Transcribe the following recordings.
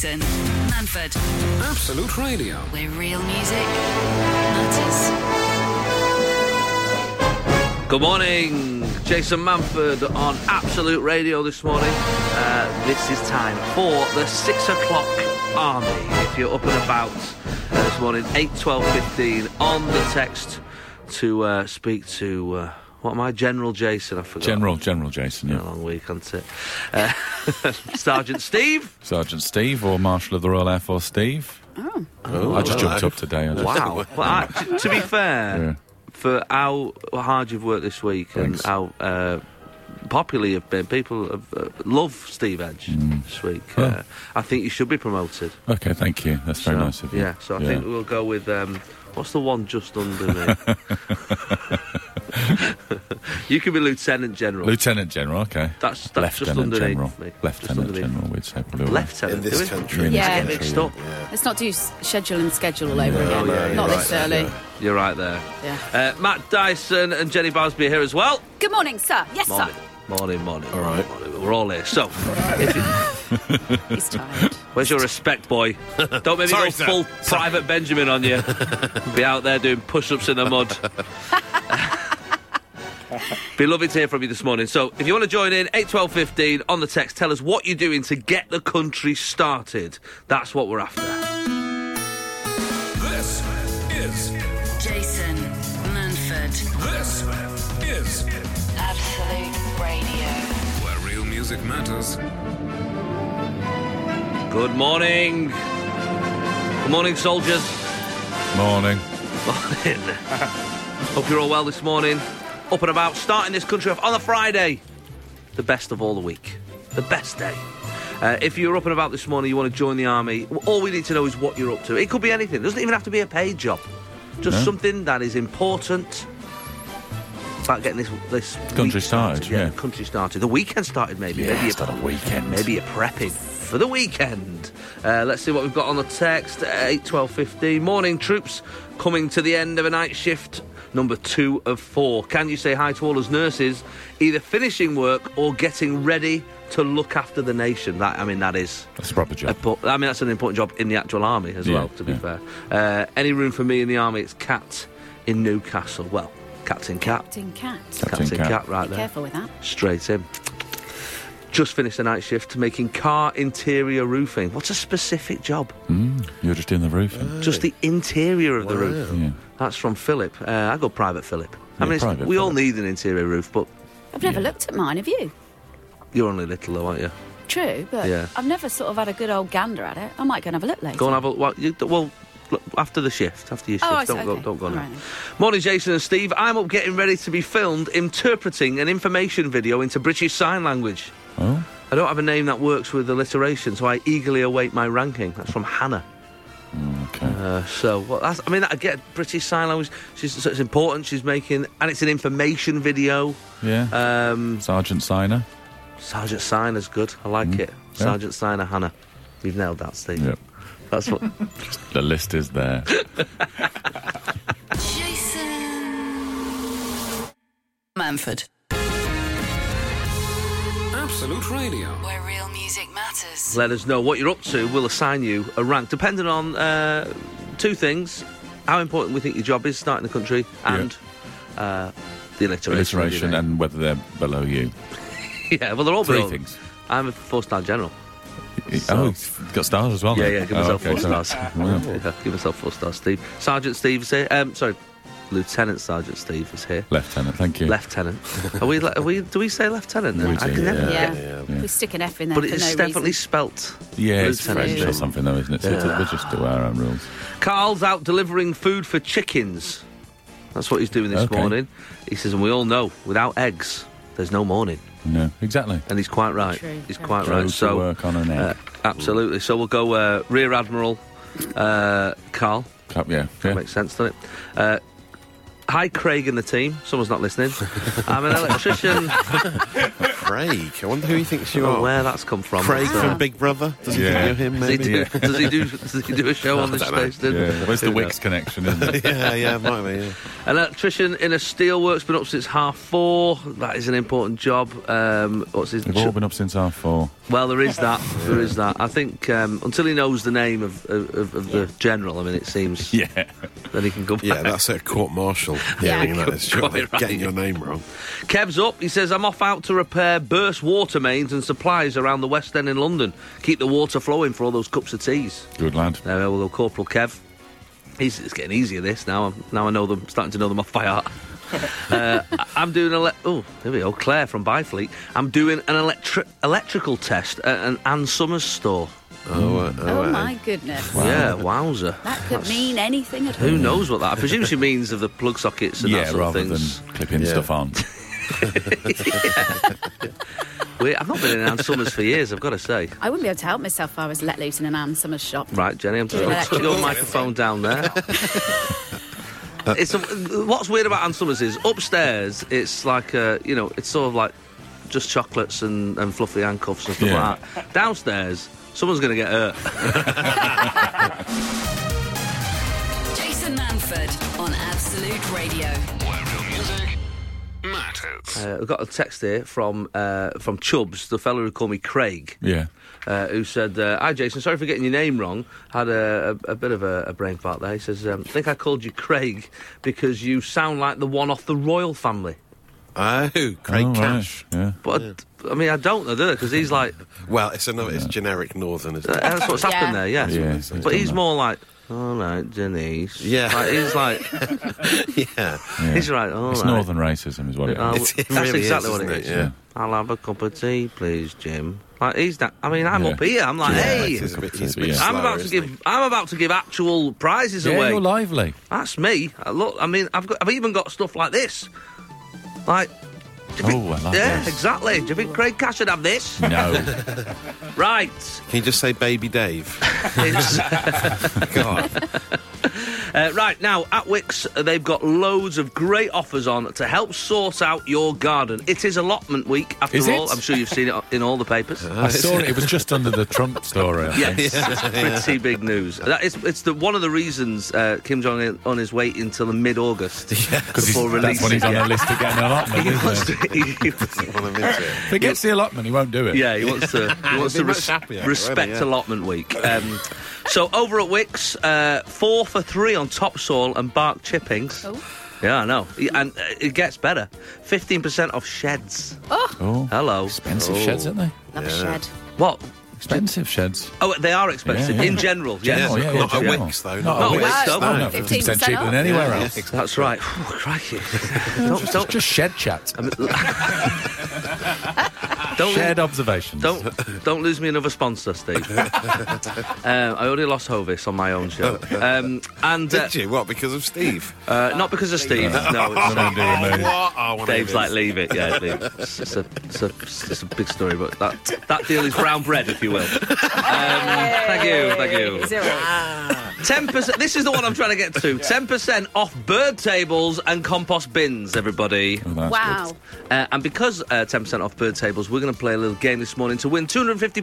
Jason Manford, Absolute Radio. where real music matters. Good morning, Jason Manford on Absolute Radio this morning. Uh, this is time for the six o'clock army. If you're up and about uh, this morning, 8, 12, 15 on the text to uh, speak to, uh, what am I, General Jason? I forgot. General, General Jason, Been a yeah. long week, hasn't it? Uh, Sergeant Steve. Sergeant Steve or Marshal of the Royal Air Force Steve. Oh, I just hello. jumped up today. I just, Wow. well, I, t- to be fair, Yeah. for how hard you've worked this week Thanks. and how uh, popular you've been, people have, uh, love Steve Edge this week. Oh. Uh, I think you should be promoted. Okay, thank you. That's very So, nice of you. Yeah, so I think we'll go with um, what's the one just under me? you can be Lieutenant General. Lieutenant General, okay. that's that's just Lieutenant underneath General. me. Lieutenant underneath. General, we'd say. probably. Lieutenant. In this we? country. In Yeah. Get mixed up. Yeah. Let's not do schedule and schedule all over again. yeah, not you're this right, early. yeah. You're right there. Yeah. Uh, Matt Dyson and Jenny Bosby are here as well. Good morning, sir. Yes, Morning, sir. morning, morning. All right. morning. We're all here. So, if you, He's tired. Where's your respect, boy? Don't make me Sorry, go sir. full Private Benjamin on you. Be out there doing push-ups in the mud. Be lovely to hear from you this morning. So, if you want to join in, 81215 on the text, tell us what you're doing to get the country started. That's what we're after. This is. Jason Manford, This is. Absolute Radio. Where real music matters. Good morning. Good morning, soldiers. Morning. Morning. Hope you're all well this morning. Up and about, starting this country off on a Friday. The best of all the week. The best day. Uh, if you're up and about this morning, you want to join the army, all we need to know is what you're up to. It could be anything. It doesn't even have to be a paid job. Just No. something that is important about getting this this Country week started, yeah. the country started. The weekend started, maybe. Yeah, maybe it's not a weekend. Maybe you're prepping for the weekend. Uh, let's see what we've got on the text. 8, 12, 15. Morning, troops. Coming to the end of a night shift. Number two of four. Can you say hi to all us nurses, either finishing work or getting ready to look after the nation? That I mean, that is. That's a proper job. po- I mean, that's an important job in the actual army as Yeah, well. To be yeah. fair, uh, any room for me in the army? It's Cat in Newcastle. Well, Captain Cat, Captain Cat. Captain Captain Cat. Cat, right Be there careful with that. straight in. Just finished the night shift making car interior roofing. What's a specific job? Mm, you're just doing the roofing. Just the interior of the roof. Yeah. That's from Philip. Uh, I go private Philip. I mean, it's- private we all need an interior roof, but I've never looked at mine, have you? you're only little though, aren't you? True, but Yeah. I've never sort of had a good old gander at it. I might go and have a look later. Go and have a well. You, well look, after the shift, after your shift, Oh, I don't go, okay. don't go All now. right. Morning, Jason and Steve. I'm up getting ready to be filmed interpreting an information video into British Sign Language. Oh, I don't have a name that works with alliteration, so I eagerly await my ranking. That's from Hannah. Okay. Uh, so, well, that's, I mean, I get British Sign Language. She's, so it's important. She's making, and it's an information video. yeah. Um, Sergeant Signer. Sergeant Signer's good. I like it. yeah. Sergeant Signer, Hannah. You've nailed that, Steve. Yep. That's what. The list is there. Jason Manford, Absolute Radio. where real music matters. Let us know what you're up to. We'll assign you a rank depending on uh, two things: how important we think your job is starting the country, and uh, the alliteration. Alliteration and whether they're below you. yeah, well, they're all Three below. things. I'm a four-star general. oh, you've got stars as well. Yeah, then? yeah, give Oh, myself okay, four stars. Yeah, give myself four stars, Steve. Sergeant Steve's here. Um, sorry, Lieutenant Sergeant Steve is here. Lieutenant, thank you. Lieutenant. Are we? Are we? Do we say lieutenant? Then? We I do, can never. yeah. Yeah. Yeah. We stick an F in there But for it's no definitely reason. spelt. Yeah, it's French or something though, isn't it? So Yeah. we just do our own rules. Carl's out delivering food for chickens. That's what he's doing this Okay. morning. He says, and we all know, without eggs, there's no morning. No, exactly. And he's quite right. True, he's true. quite Go right. So, work on an egg. uh, absolutely. So we'll go uh, Rear Admiral uh, Carl. Cup, yeah. That yeah. makes sense, doesn't it? Uh, hi, Craig and the team. Someone's not listening. I'm an electrician. Craig. I wonder who he thinks I you don't know are. where that's come from. Craig uh, from Big Brother. Does he Yeah. think you're him? Does he, Maybe. do, does he do? Does he do a show on the don't station? Yeah, where's the Wickes connection, isn't it? yeah, yeah, might be. Yeah. An electrician in a steelworks been up since half four. That is an important job. Um, what's his? We've all been up since half four. Well, there is that. There is that. I think um, until he knows the name of, of, of the general, I mean, it seems Yeah. then he can go back. Yeah, that's a court martial Yeah. hearing that is surely Quite right. getting your name wrong. Kev's up. He says, I'm off out to repair burst water mains and supplies around the West End in London. Keep the water flowing for all those cups of teas. Good lad. There we go, Corporal Kev. He's, it's getting easier, this, now. I'm, now I know them, starting to know them off by heart. uh, I'm doing a le- oh there we go Claire from Byfleet I'm doing an electri- electrical test at an Ann Summers store Oh, uh, oh, Oh uh, my goodness. yeah wowzer That could mean anything at all. who knows what that I presume she means of the plug sockets and that Yeah, sort of rather things than clipping Yeah. stuff on. Wait, I've not been in Ann Summers for years I've got to say I wouldn't be able to help myself if I was let loose in an Ann Summers shop. Right, Jenny, I'm just going to put your microphone down there. it's a, what's weird about Ann Summers is upstairs. It's like uh, you know, it's sort of like just chocolates and, and fluffy handcuffs and stuff Yeah. like that. Downstairs, someone's going to get hurt. Jason Manford on Absolute Radio. Where real music matters. Uh, I've got a text here from uh, from Chubbs, the fellow who called me Craig. Yeah. uh, who said, uh, "Hi Jason, sorry for getting your name wrong. Had a, a, a bit of a, a brain fart there." He says, um, "I think I called you Craig because you sound like the one off the Royle Family." Oh, Craig Oh, right. Cash. Yeah. But I mean, I don't know, do I? Because he's like, Well, it's another. It's generic Northern, isn't it? that's what's happened there, yeah. Yeah. But he's more like, "All right, Denise." Yeah. Like, he's like, yeah. Yeah. he's right. All It's right. northern racism, is what it is. It- it that's really exactly is, what it isn't is. it? Yeah. I'll have a cup of tea, please, Jim. Like he's that. I mean, I'm Yeah. up here. I'm like, Yeah, hey, he's a bit, he's a bit Yeah. I'm slower, about to isn't give. I'm about to give actual prizes Yeah, away. you're lively. That's me. Uh, Look, I mean, I've got, I've even got stuff like this. Like, do you think- Oh, I like yeah, this. exactly. Do you think Craig Cash should have this? No. right. Can you just say Baby Dave? It's- God. uh, right now at Wickes, they've got loads of great offers on to help sort out your garden. It is allotment week, after Is all. it? I'm sure you've seen it in all the papers. I saw it. It was just under the Trump story. I think. Yes, it's pretty big news. That is, it's the, one of the reasons uh, Kim Jong Un is waiting until the mid-August Because before that's when he's on the list to get an allotment, He wants to- he- he- One of his, yeah. If he gets the allotment, he won't do it. Yeah, he wants to. He wants to res- happier, respect won't? Yeah. allotment week. Um, so over at Wickes, uh, four for three on topsoil and bark chippings. Oh. Yeah, I know, and uh, it gets better. Fifteen percent off sheds. Oh, Hello. expensive Oh. sheds, aren't they? Love a shed. What? Expensive sheds. Oh, they are expensive Yeah, yeah. in general. Yes, General, of yeah, course, yeah, Not yeah. at general. Wickes, though. Not Not at at Wickes, Wickes. though. Oh, no, 15% 15% cheaper off. than anywhere Yeah, else. yeah, That's right. Whew, crikey. don't, don't, Just shed chat. don't, Shared observations. Don't don't lose me another sponsor, Steve. um, I only lost Hovis on my own show, um, and uh, Did you? What? Because of Steve? uh, not because of Steve. No, it's, Nothing to do with. What? Oh, one of Dave's his. like, leave it, yeah. Leave it. It's, it's a, it's, a, it's a big story, but that that deal is brown bread, if you will. Um, thank you, thank you. Zero. Ten percent. This is the one I'm trying to get to. Ten percent off bird tables and compost bins, everybody. Oh, Wow. Uh, and because uh, 10% off bird tables, we're going to play a little game this morning to win £250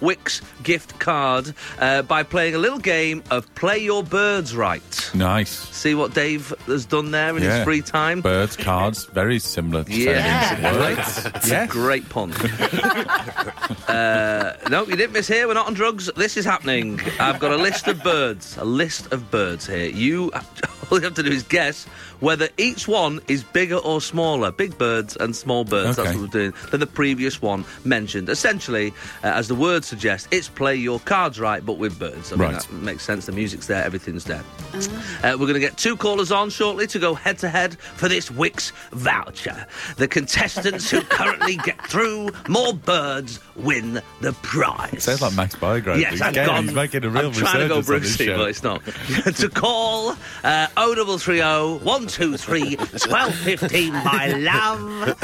Wickes gift card uh, by playing a little game of Play Your Birds Right. Nice. See what Dave has done there in Yeah. his free time? Birds, cards, very similar. to Yeah. saying words. Yeah. Yeah. Great pun. uh, no, you didn't miss here. We're not on drugs. This is happening. I've got a list of birds. A list of birds here. You all you have to do is guess whether each one is bigger or smaller. Big birds and small birds. That's what we're doing. Than the previous one mentioned. Essentially, uh, as the word suggests, it's play your cards right, but with birds. I mean, that makes sense. The music's there. Everything's there. Uh, we're going to get two callers on shortly to go head to head for this Wickes voucher. The contestants who currently get through more birds win the prize. It Sounds like Max Bygrave. Yes, He's, I've getting- gone. he's making a real I'm trying to go resurgence Brucey, but it's not. to call uh, 0330 123 1215, my love.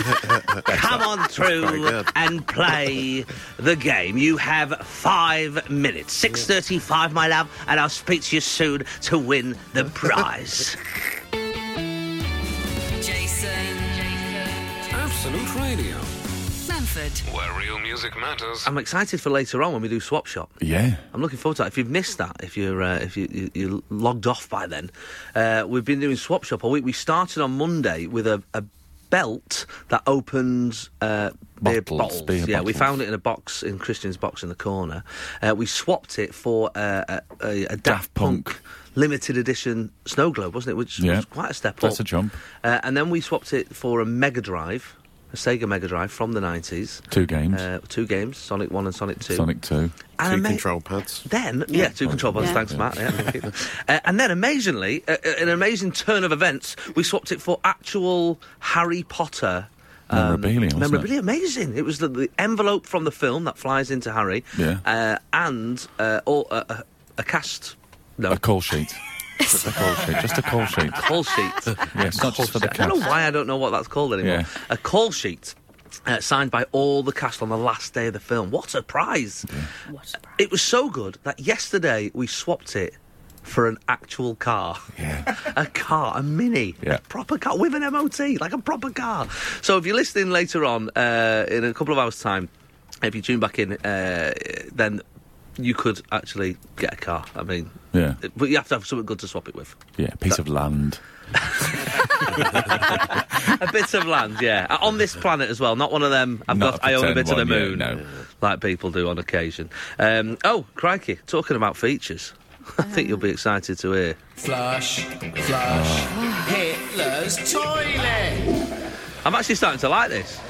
Come on through and play the game. You have five minutes. 6.35, my love, and I'll speak to you soon to win the prize. Jason. Absolute Radio. Manford. Manford. Where real music matters. I'm excited for later on when we do Swap Shop. Yeah. I'm looking forward to that. If you've missed that, if you're uh, if you, you you're logged off by then, uh, we've been doing Swap Shop all week. We started on Monday with a, a belt that opens uh, beer Bottles, bottles. beer yeah, we found it in a box in Christian's box in the corner. Uh, we swapped it for uh, a, a, a Daft, Punk. Punk. Limited edition snow globe, wasn't it? Which Yeah. was quite a step That's up. a jump. Uh, and then we swapped it for a Mega Drive, a Sega Mega Drive from the 90s. Two games. Uh, two games, Sonic 1 and Sonic 2. Sonic 2. And Two ama- control pads. Then, yeah, two control buttons. Yeah. Thanks, Matt. Yeah, thank uh, and then, amazingly, uh, uh, an amazing turn of events, we swapped it for actual Harry Potter. um, Memorabilia, wasn't it? memorabilia, amazing. It was the, the envelope from the film that flies into Harry, Yeah. uh, and uh, all, uh, a, a cast, no, A call sheet. Just a call sheet. Just a call sheet. call sheet. Yeah, it's not just for the I don't know why I don't know what that's called anymore. Yeah. A call sheet. Uh, signed by all the cast on the last day of the film. What a prize! What a prize. It was so good that yesterday we swapped it for an actual car. Yeah. a car, a mini, Yeah. a proper car with an MOT, like a proper car. So if you're listening later on uh, in a couple of hours' time, if you tune back in, uh, then you could actually get a car. I mean, Yeah. but you have to have something good to swap it with. Yeah. Piece of land. a bit of land, yeah, Uh, on this planet as well. Not one of them. I've Not got. I own a pretend bit of the one, yeah, moon, no. like people do on occasion. Um, oh, crikey! Talking about features, I think you'll be excited to hear. Flush, flush, Hitler's toilet. I'm actually starting to like this.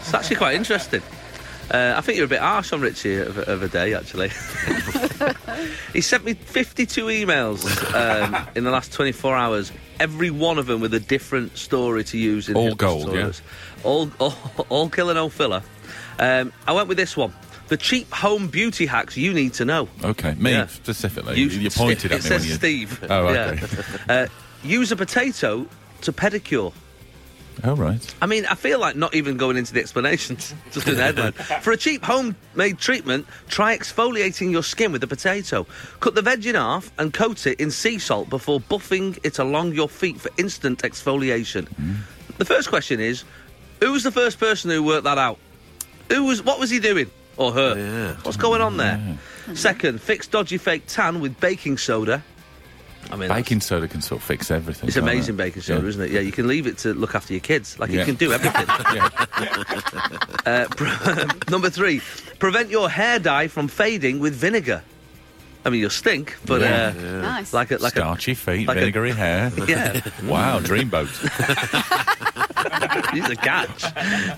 It's actually quite interesting. Uh, I think you're a bit harsh on Richie of, of a day, actually. he sent me 52 emails um, in the last 24 hours, every one of them with a different story to use in All Hitler's gold, yeah? toilets. All, all, all killer, no filler. Um, I went with this one. The cheap home beauty hacks you need to know. Okay. Me Yeah. specifically. You, pointed it at me It says when you. Steve. Oh, Yeah. okay. Uh, use a potato to pedicure. Oh, right. I mean, I feel like not even going into the explanations, just in the headline. For a cheap homemade treatment, try exfoliating your skin with a potato. Cut the veg in half and coat it in sea salt before buffing it along your feet for instant exfoliation. Mm. The first question is, who was the first person who worked that out? Who was? What was he doing? Or her? Yeah. What's going on there? Second, fix dodgy fake tan with baking soda. I mean, Baking soda can sort of fix everything. it's can't it? amazing baking soda, Yeah. isn't it? Yeah, you can leave it to look after your kids. Like you can do everything. Uh, pre- number three, prevent your hair dye from fading with vinegar. I mean, you'll stink, but Yeah. uh, Nice. like a like Starchy feet, like a- vinegary hair. yeah, wow, dreamboat. use a catch.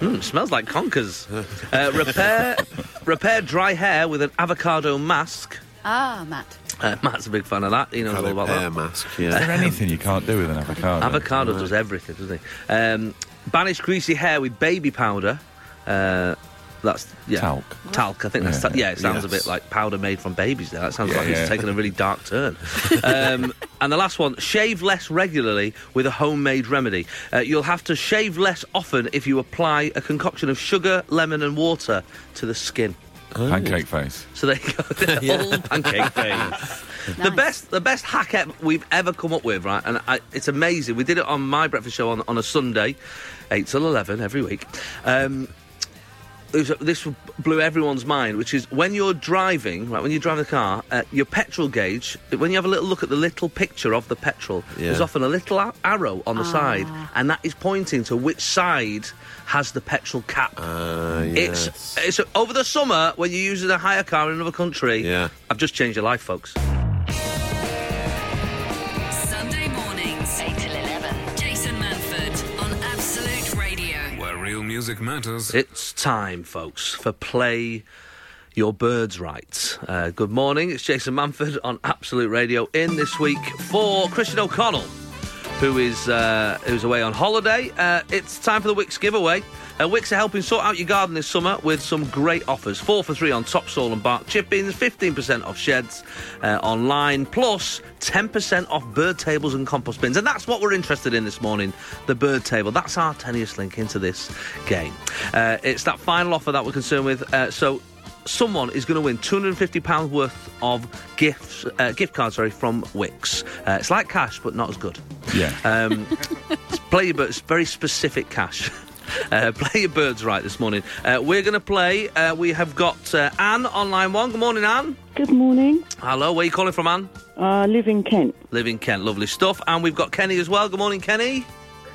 Mm, smells like conkers. Uh, repair repair dry hair with an avocado mask. Ah, Matt. Uh, Matt's a big fan of that. He knows all about of hair that. mask, Is yeah. there anything you can't do with an avocado? Avocado does everything, doesn't he? Um, banish greasy hair with baby powder. Uh, that's yeah. Talc. Talc. I think that's Yeah. ta- yeah. It sounds a bit like powder made from babies. There. That sounds Yeah, like yeah. it's taken a really dark turn. um, and the last one: shave less regularly with a homemade remedy. Uh, you'll have to shave less often if you apply a concoction of sugar, lemon, and water to the skin. Pancake face. So there you go. The whole pancake face. The best, the best hack ever we've ever come up with, right? And I, it's amazing. We did it on my breakfast show on, on a Sunday, eight till eleven every week. Um, it was- this blew everyone's mind, which is when you're driving, right? When you drive the car, uh, your petrol gauge. When you have a little look at the little picture of the petrol, there's often a little a- arrow on the side, and that is pointing to which side has the petrol cap. Uh, yes. It's it's over the summer when you're using a hire car in another country. Yeah. I've just changed your life, folks. Music matters. It's time, folks, for play. Your birds right. Uh, good morning. It's Jason Manford on Absolute Radio. In this week for Christian O'Connell, who is uh, who's away on holiday. Uh, it's time for the Wickes giveaway. Uh, Wickes are helping sort out your garden this summer with some great offers. Four for three on topsoil and bark chippings, 15% off sheds uh, online, plus 10% off bird tables and compost bins. And that's what we're interested in this morning, the bird table. That's our tenuous link into this game. Uh, it's that final offer that we're concerned with. Uh, so someone is going to win £250 worth of gifts, uh, gift cards sorry, from Wickes. Uh, it's like cash, but not as good. Yeah. Um, it's play, but it's very specific cash. Uh, play your birds right this morning. Uh, we're going to play. Uh, we have got uh, Anne on line one. Good morning, Anne. Good morning. Hello, where are you calling from, Anne? I live in Kent. Live in Kent. Lovely stuff. And we've got Kenny as well. Good morning, Kenny.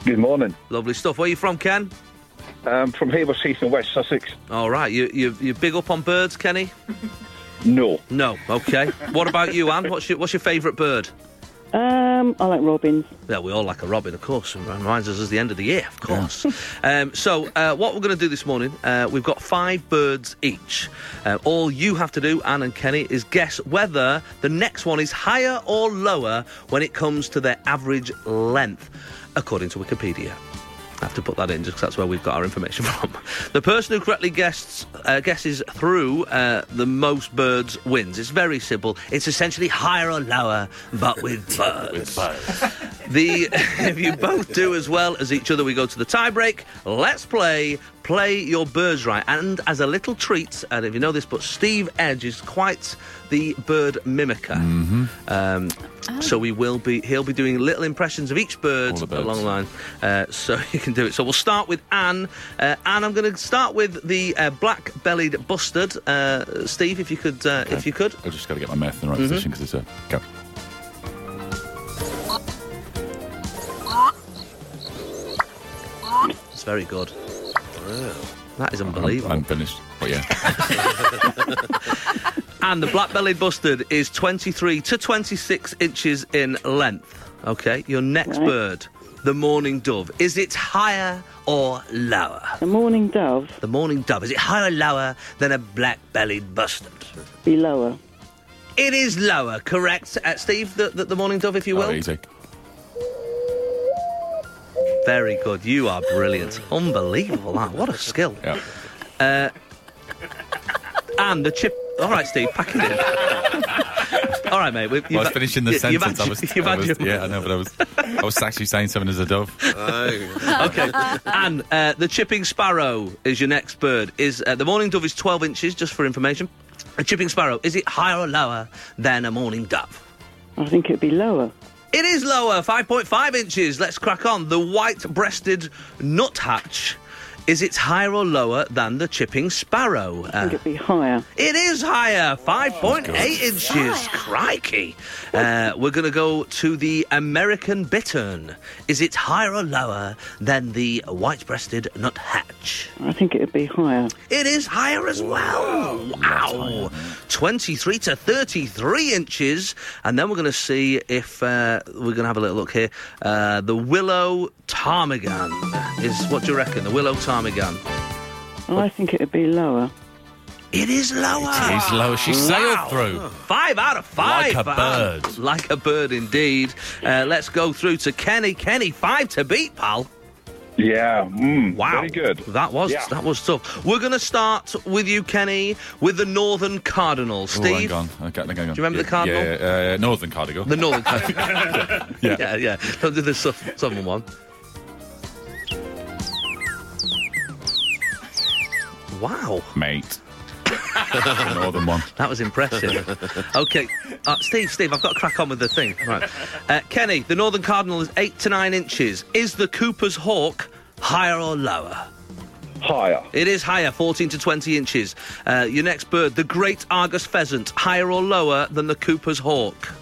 Good morning. Lovely stuff. Where are you from, Ken? Um, from Hayward Heath in West Sussex. All right. You you you big up on birds, Kenny? No. No. Okay. what about you, Anne? What's your what's your favourite bird? Um, I like robins. Yeah, we all like a robin, of course. It reminds us of the end of the year, of course. um, so, uh, what we're going to do this morning, uh, we've got five birds each. Uh, all you have to do, Anne and Kenny, is guess whether the next one is higher or lower when it comes to their average length, according to Wikipedia. I have to put that in just 'cause that's where we've got our information from. The person who correctly guesses, uh, guesses through uh, the most birds wins. It's very simple. It's essentially higher or lower, but with birds. with birds. The if you both do as well as each other, we go to the tiebreak. Let's play. Play your birds right. And as a little treat, and if you know this, but Steve Edge is quite the bird mimicker. Um, So we will be. He'll be doing little impressions of each bird along the line, uh, so you can do it. So we'll start with Anne. Uh, Anne, I'm going to start with the uh, black-bellied bustard. Uh, Steve, if you could, uh, if you could. I've just got to get my mouth in the right Mm-hmm. position because it's a go. It's very good. That is I'm, unbelievable. I'm finished. But yeah, And the black-bellied bustard is 23 to 26 inches in length. Okay, your next Right. bird, the mourning dove, is it higher or lower? The mourning dove The mourning dove, is it higher or lower than a black-bellied bustard? be lower. It is lower, correct, uh, Steve. The, the, the mourning dove, if you will. oh, easy. Very good. You are brilliant. Unbelievable. That. What a skill. Yeah. And the chip. All right, Steve, pack it in. All right, mate. Well, I was finishing the you- sentence. had- I was, I was yeah, I know, but I was, I was actually saying something as a dove. Oh. Okay. and uh, the chipping sparrow is your next bird. Is uh, the mourning dove is 12 inches, just for information. A chipping sparrow is it higher or lower than a mourning dove? I think it'd be lower. It is lower, 5.5 inches. Let's crack on. The white-breasted nuthatch. Is it higher or lower than the chipping sparrow? I Uh, think it'd be higher. It is higher, 5.8 inches. Crikey. Uh, we're going to go to the American bittern. Is it higher or lower than the white breasted nuthatch? I think it'd be higher. It is higher as well. Wow. 23 to 33 inches. And then we're going to see if uh, we're going to have a little look here. Uh, the willow ptarmigan is what do you reckon? The willow ptarmigan. I think it'd be lower. It is lower. It is lower. She sailed through. Five out of five. Like a man. bird. Like a bird, indeed. Uh, let's go through to Kenny. Kenny, five to beat, pal. Yeah. Mm, Wow, Very good. That was Yeah. that was tough. We're going to start with you, Kenny, with the Northern Cardinal. Oh, Steve, hang on. Okay, hang on. Do you remember the Yeah, cardinal? Yeah, uh, Northern Cardigan. the Northern Cardinal. yeah. yeah, yeah. Don't do the sou- southern one. Wow, Mate. The Northern one. that was impressive. okay, uh, Steve, Steve, I've got to crack on with the thing. Right, uh, Kenny, the Northern Cardinal is eight to nine inches. Is the Cooper's Hawk higher or lower? Higher. It is higher, 14 to 20 inches. Uh, your next bird, the Great Argus Pheasant, higher or lower than the Cooper's Hawk?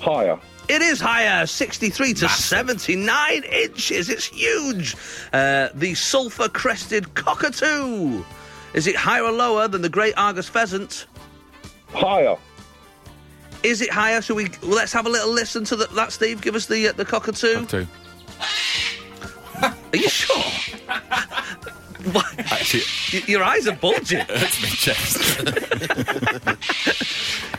Higher. It is higher, 63 to 79 inches. It's huge. Uh, the sulphur crested cockatoo. Is it higher or lower than the great Argus pheasant? Higher. Is it higher? Shall we? Well, let's have a little listen to the, that, Steve. Give us the uh, the cockatoo. Two. Are you sure? What? Actually, Your eyes are bulging. hurts my chest.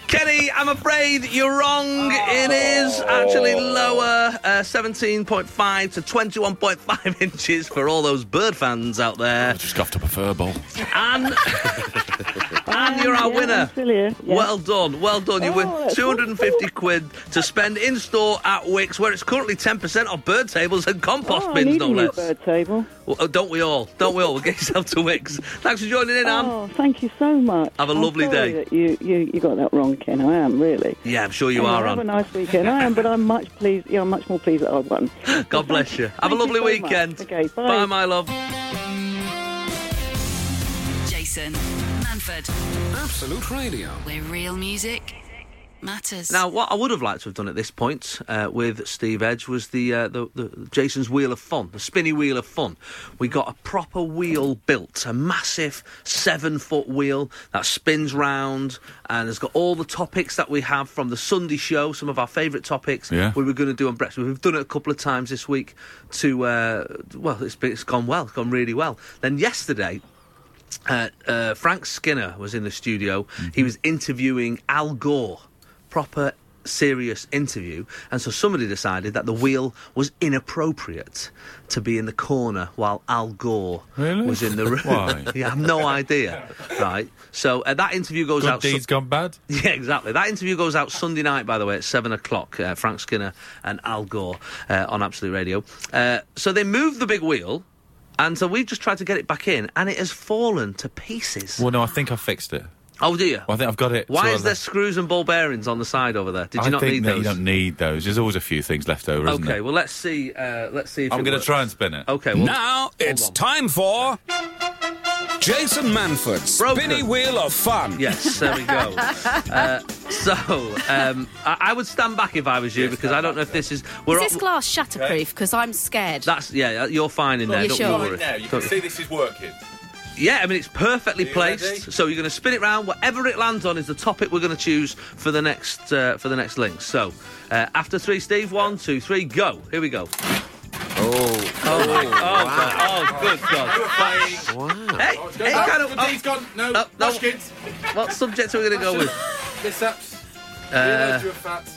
Kenny, I'm afraid you're wrong. It is actually lower, uh, 17.5 to 21.5 inches for all those bird fans out there. I just scuffed up a fur ball. And, and you're our Yeah, winner. Here. Yeah. Well done, well done. You Oh, win that's 250 quid to spend in store at Wickes, where it's currently 10% off bird tables and compost oh, I bins, need no a new less. bird table. Well, oh, don't we all? Don't we all? Well, get yourself to Wickes. Thanks for joining in, Anne. Oh, thank you so much. Have a I'm lovely sorry day. That you, you, you got that wrong, Ken. I am really. Yeah, I'm sure you Anyway, are, Have a nice weekend. I am, but I'm much pleased. Yeah, I'm much more pleased that I won. God bless you. Have a Thank you lovely so much. weekend. Okay, bye. Bye, my love. Jason Manford, Absolute Radio. where real music matters. Now, what I would have liked to have done at this point uh, with Steve Edge was the, uh, the the Jason's Wheel of Fun, the spinny Wheel of Fun. We got a proper wheel built, a massive seven foot wheel that spins round and has got all the topics that we have from the Sunday show, some of our favourite topics. Yeah. We were going to do on Brexit. We've done it a couple of times this week. To uh, well, it's, been- it's gone well, it's gone really well. Then yesterday. Uh, uh, Frank Skinner was in the studio. He was interviewing Al Gore, proper serious interview, and so somebody decided that the wheel was inappropriate to be in the corner while Al Gore Really? was in the room. Why? yeah, I have no idea. Right. So uh, that interview goes Good out. su- deeds gone bad. yeah, exactly. That interview goes out Sunday night, by the way, at seven o'clock. Uh, Frank Skinner and Al Gore uh, on Absolute Radio. Uh, so they moved the big wheel, and so we've just tried to get it back in, and it has fallen to pieces. Well, no, I think I fixed it. Oh, do you? Well, I think I've got it. Why is of there screws and ball bearings on the side over there? Did you I not think need that those? you don't need those. There's always a few things left over, isn't it? okay, there? well let's see. Uh, let's see if I'm going to try and spin it. Okay, well, Now it's on. time for Jason Manford's Broken. Spinny Wheel of Fun. Yes, there we go. uh, so um, I, I would stand back if I was you because I don't know if this is. We're Is this up- glass shatterproof? Because I'm scared. That's yeah. You're fine in there. you don't sure? worry. Now. You don't- can see this is working. Yeah, I mean it's perfectly placed. ready? So you're going to spin it round. Whatever it lands on is the topic we're going to choose for the next uh, for the next link. So uh, after three, Steve, one, two, three, go. Here we go. Oh, Oh my! Oh, God. oh good God! wow. Hey, hey, kind of. oh, gone. No, no, no. what subject are we going to go with? Biceps. Uh, you're fat.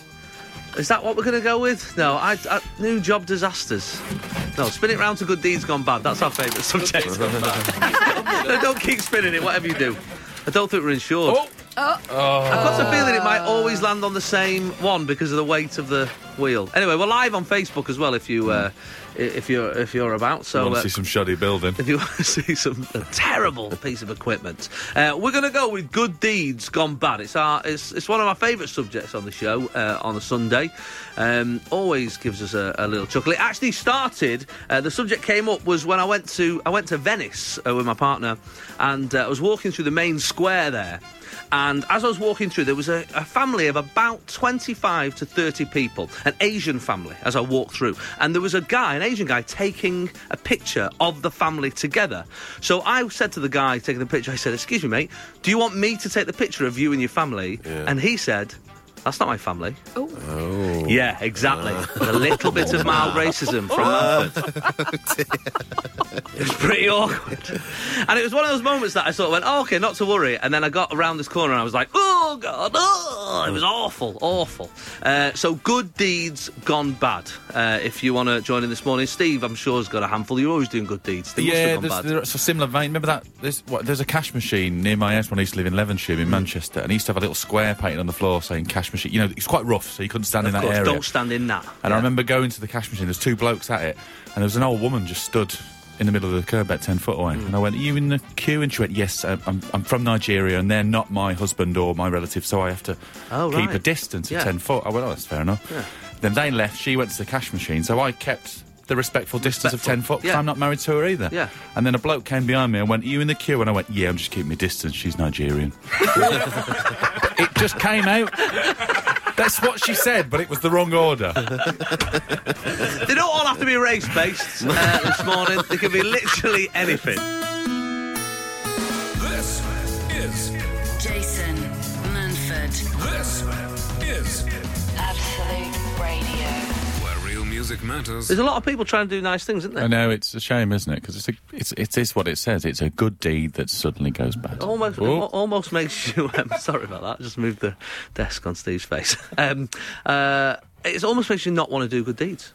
is that what we're going to go with? No, I, I new job disasters. No, spin it round to good deeds gone bad. That's our favourite subject. no, don't keep spinning it. Whatever you do. I don't think we're insured. Oh. Oh. Oh. I've got a feeling it might always land on the same one because of the weight of the wheel. Anyway, we're live on Facebook as well if you uh, i- if you're if you're about. So want uh, to see some shoddy building? if you want to see some a terrible piece of equipment, uh, we're going to go with good deeds gone bad. It's our it's, it's one of my favourite subjects on the show uh, on a Sunday. Um, always gives us a, a little chuckle. It actually started. Uh, the subject came up was when I went to I went to Venice uh, with my partner, and uh, I was walking through the main square there. And as I was walking through, there was a, a family of about 25 to 30 people, an Asian family, as I walked through. And there was a guy, an Asian guy, taking a picture of the family together. So I said to the guy taking the picture, I said, Excuse me, mate, do you want me to take the picture of you and your family? And he said, That's not my family. Oh. Yeah, exactly. a little bit of mild racism from Manford. it was pretty awkward. And it was one of those moments that I sort of went, oh, okay, not to worry. And then I got around this corner and I was like, oh, God, oh. It was awful, awful. Uh, so, good deeds gone bad. Uh, if you want to join in this morning, Steve, I'm sure, has got a handful. You're always doing good deeds. They must Yeah, have gone there's, bad. there's a similar vein. Remember that? There's, what, there's a cash machine near my house when I used to live in Levenshulme Mm. in Manchester, and he used to have a little square painted on the floor saying cash machine. You know, it's quite rough, so you couldn't stand Of in that course, area. don't stand in that. And Yeah. I remember going to the cash machine. There's two blokes at it, and there was an old woman just stood in the middle of the curb about ten foot away. Mm. And I went, "Are you in the queue?" And she went, "Yes, I'm, I'm, from Nigeria, and they're not my husband or my relative, so I have to Oh, keep right. a distance Yeah. of ten foot." I went, "Oh, that's fair enough." Then they left. She went to the cash machine, so I kept. The respectful distance of Respectful, 10 foot 'cause yeah. I'm not married to her either. Yeah. And then a bloke came behind me and went, Are you in the queue? And I went, Yeah, I'm just keeping my distance. She's Nigerian. it just came out. That's what she said, but it was the wrong order. They don't all have to be race based uh, this morning. They can be literally anything. This is Jason Manford, this music matters. There's a lot of people trying to do nice things, isn't there? I know it's a shame, isn't it? Because it's, a, it's it is what it says. It's a good deed that suddenly goes bad. Almost, Oh. almost makes you. Um, sorry about that. I just moved the desk on Steve's face. Um, uh, it almost makes you not want to do good deeds.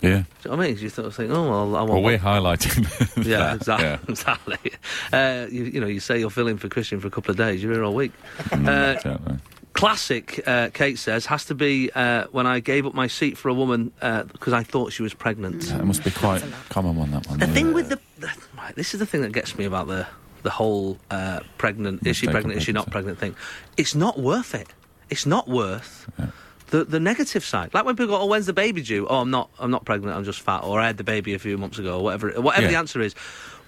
Yeah. Do you know what I mean? You sort of think, oh well, I want. Well, we're highlighting. yeah, that, exactly. yeah. Exactly. Uh, you, you know, you say you're filling for Christian for a couple of days. You're here all week. Mm, Uh, exactly. Classic, uh, Kate says, has to be uh, when I gave up my seat for a woman because I thought she was pregnant. It must be quite common one. That one. The yeah. thing with the, the right, this is the thing that gets me about the the whole uh, pregnant is she pregnant is she not pregnant thing. It's not worth it. It's not worth the the negative side. Like when people go, "Oh, when's the baby due?" "Oh, I'm not. I'm not pregnant. I'm just fat." Or "I had the baby a few months ago." Or whatever. Whatever Yeah. the answer is.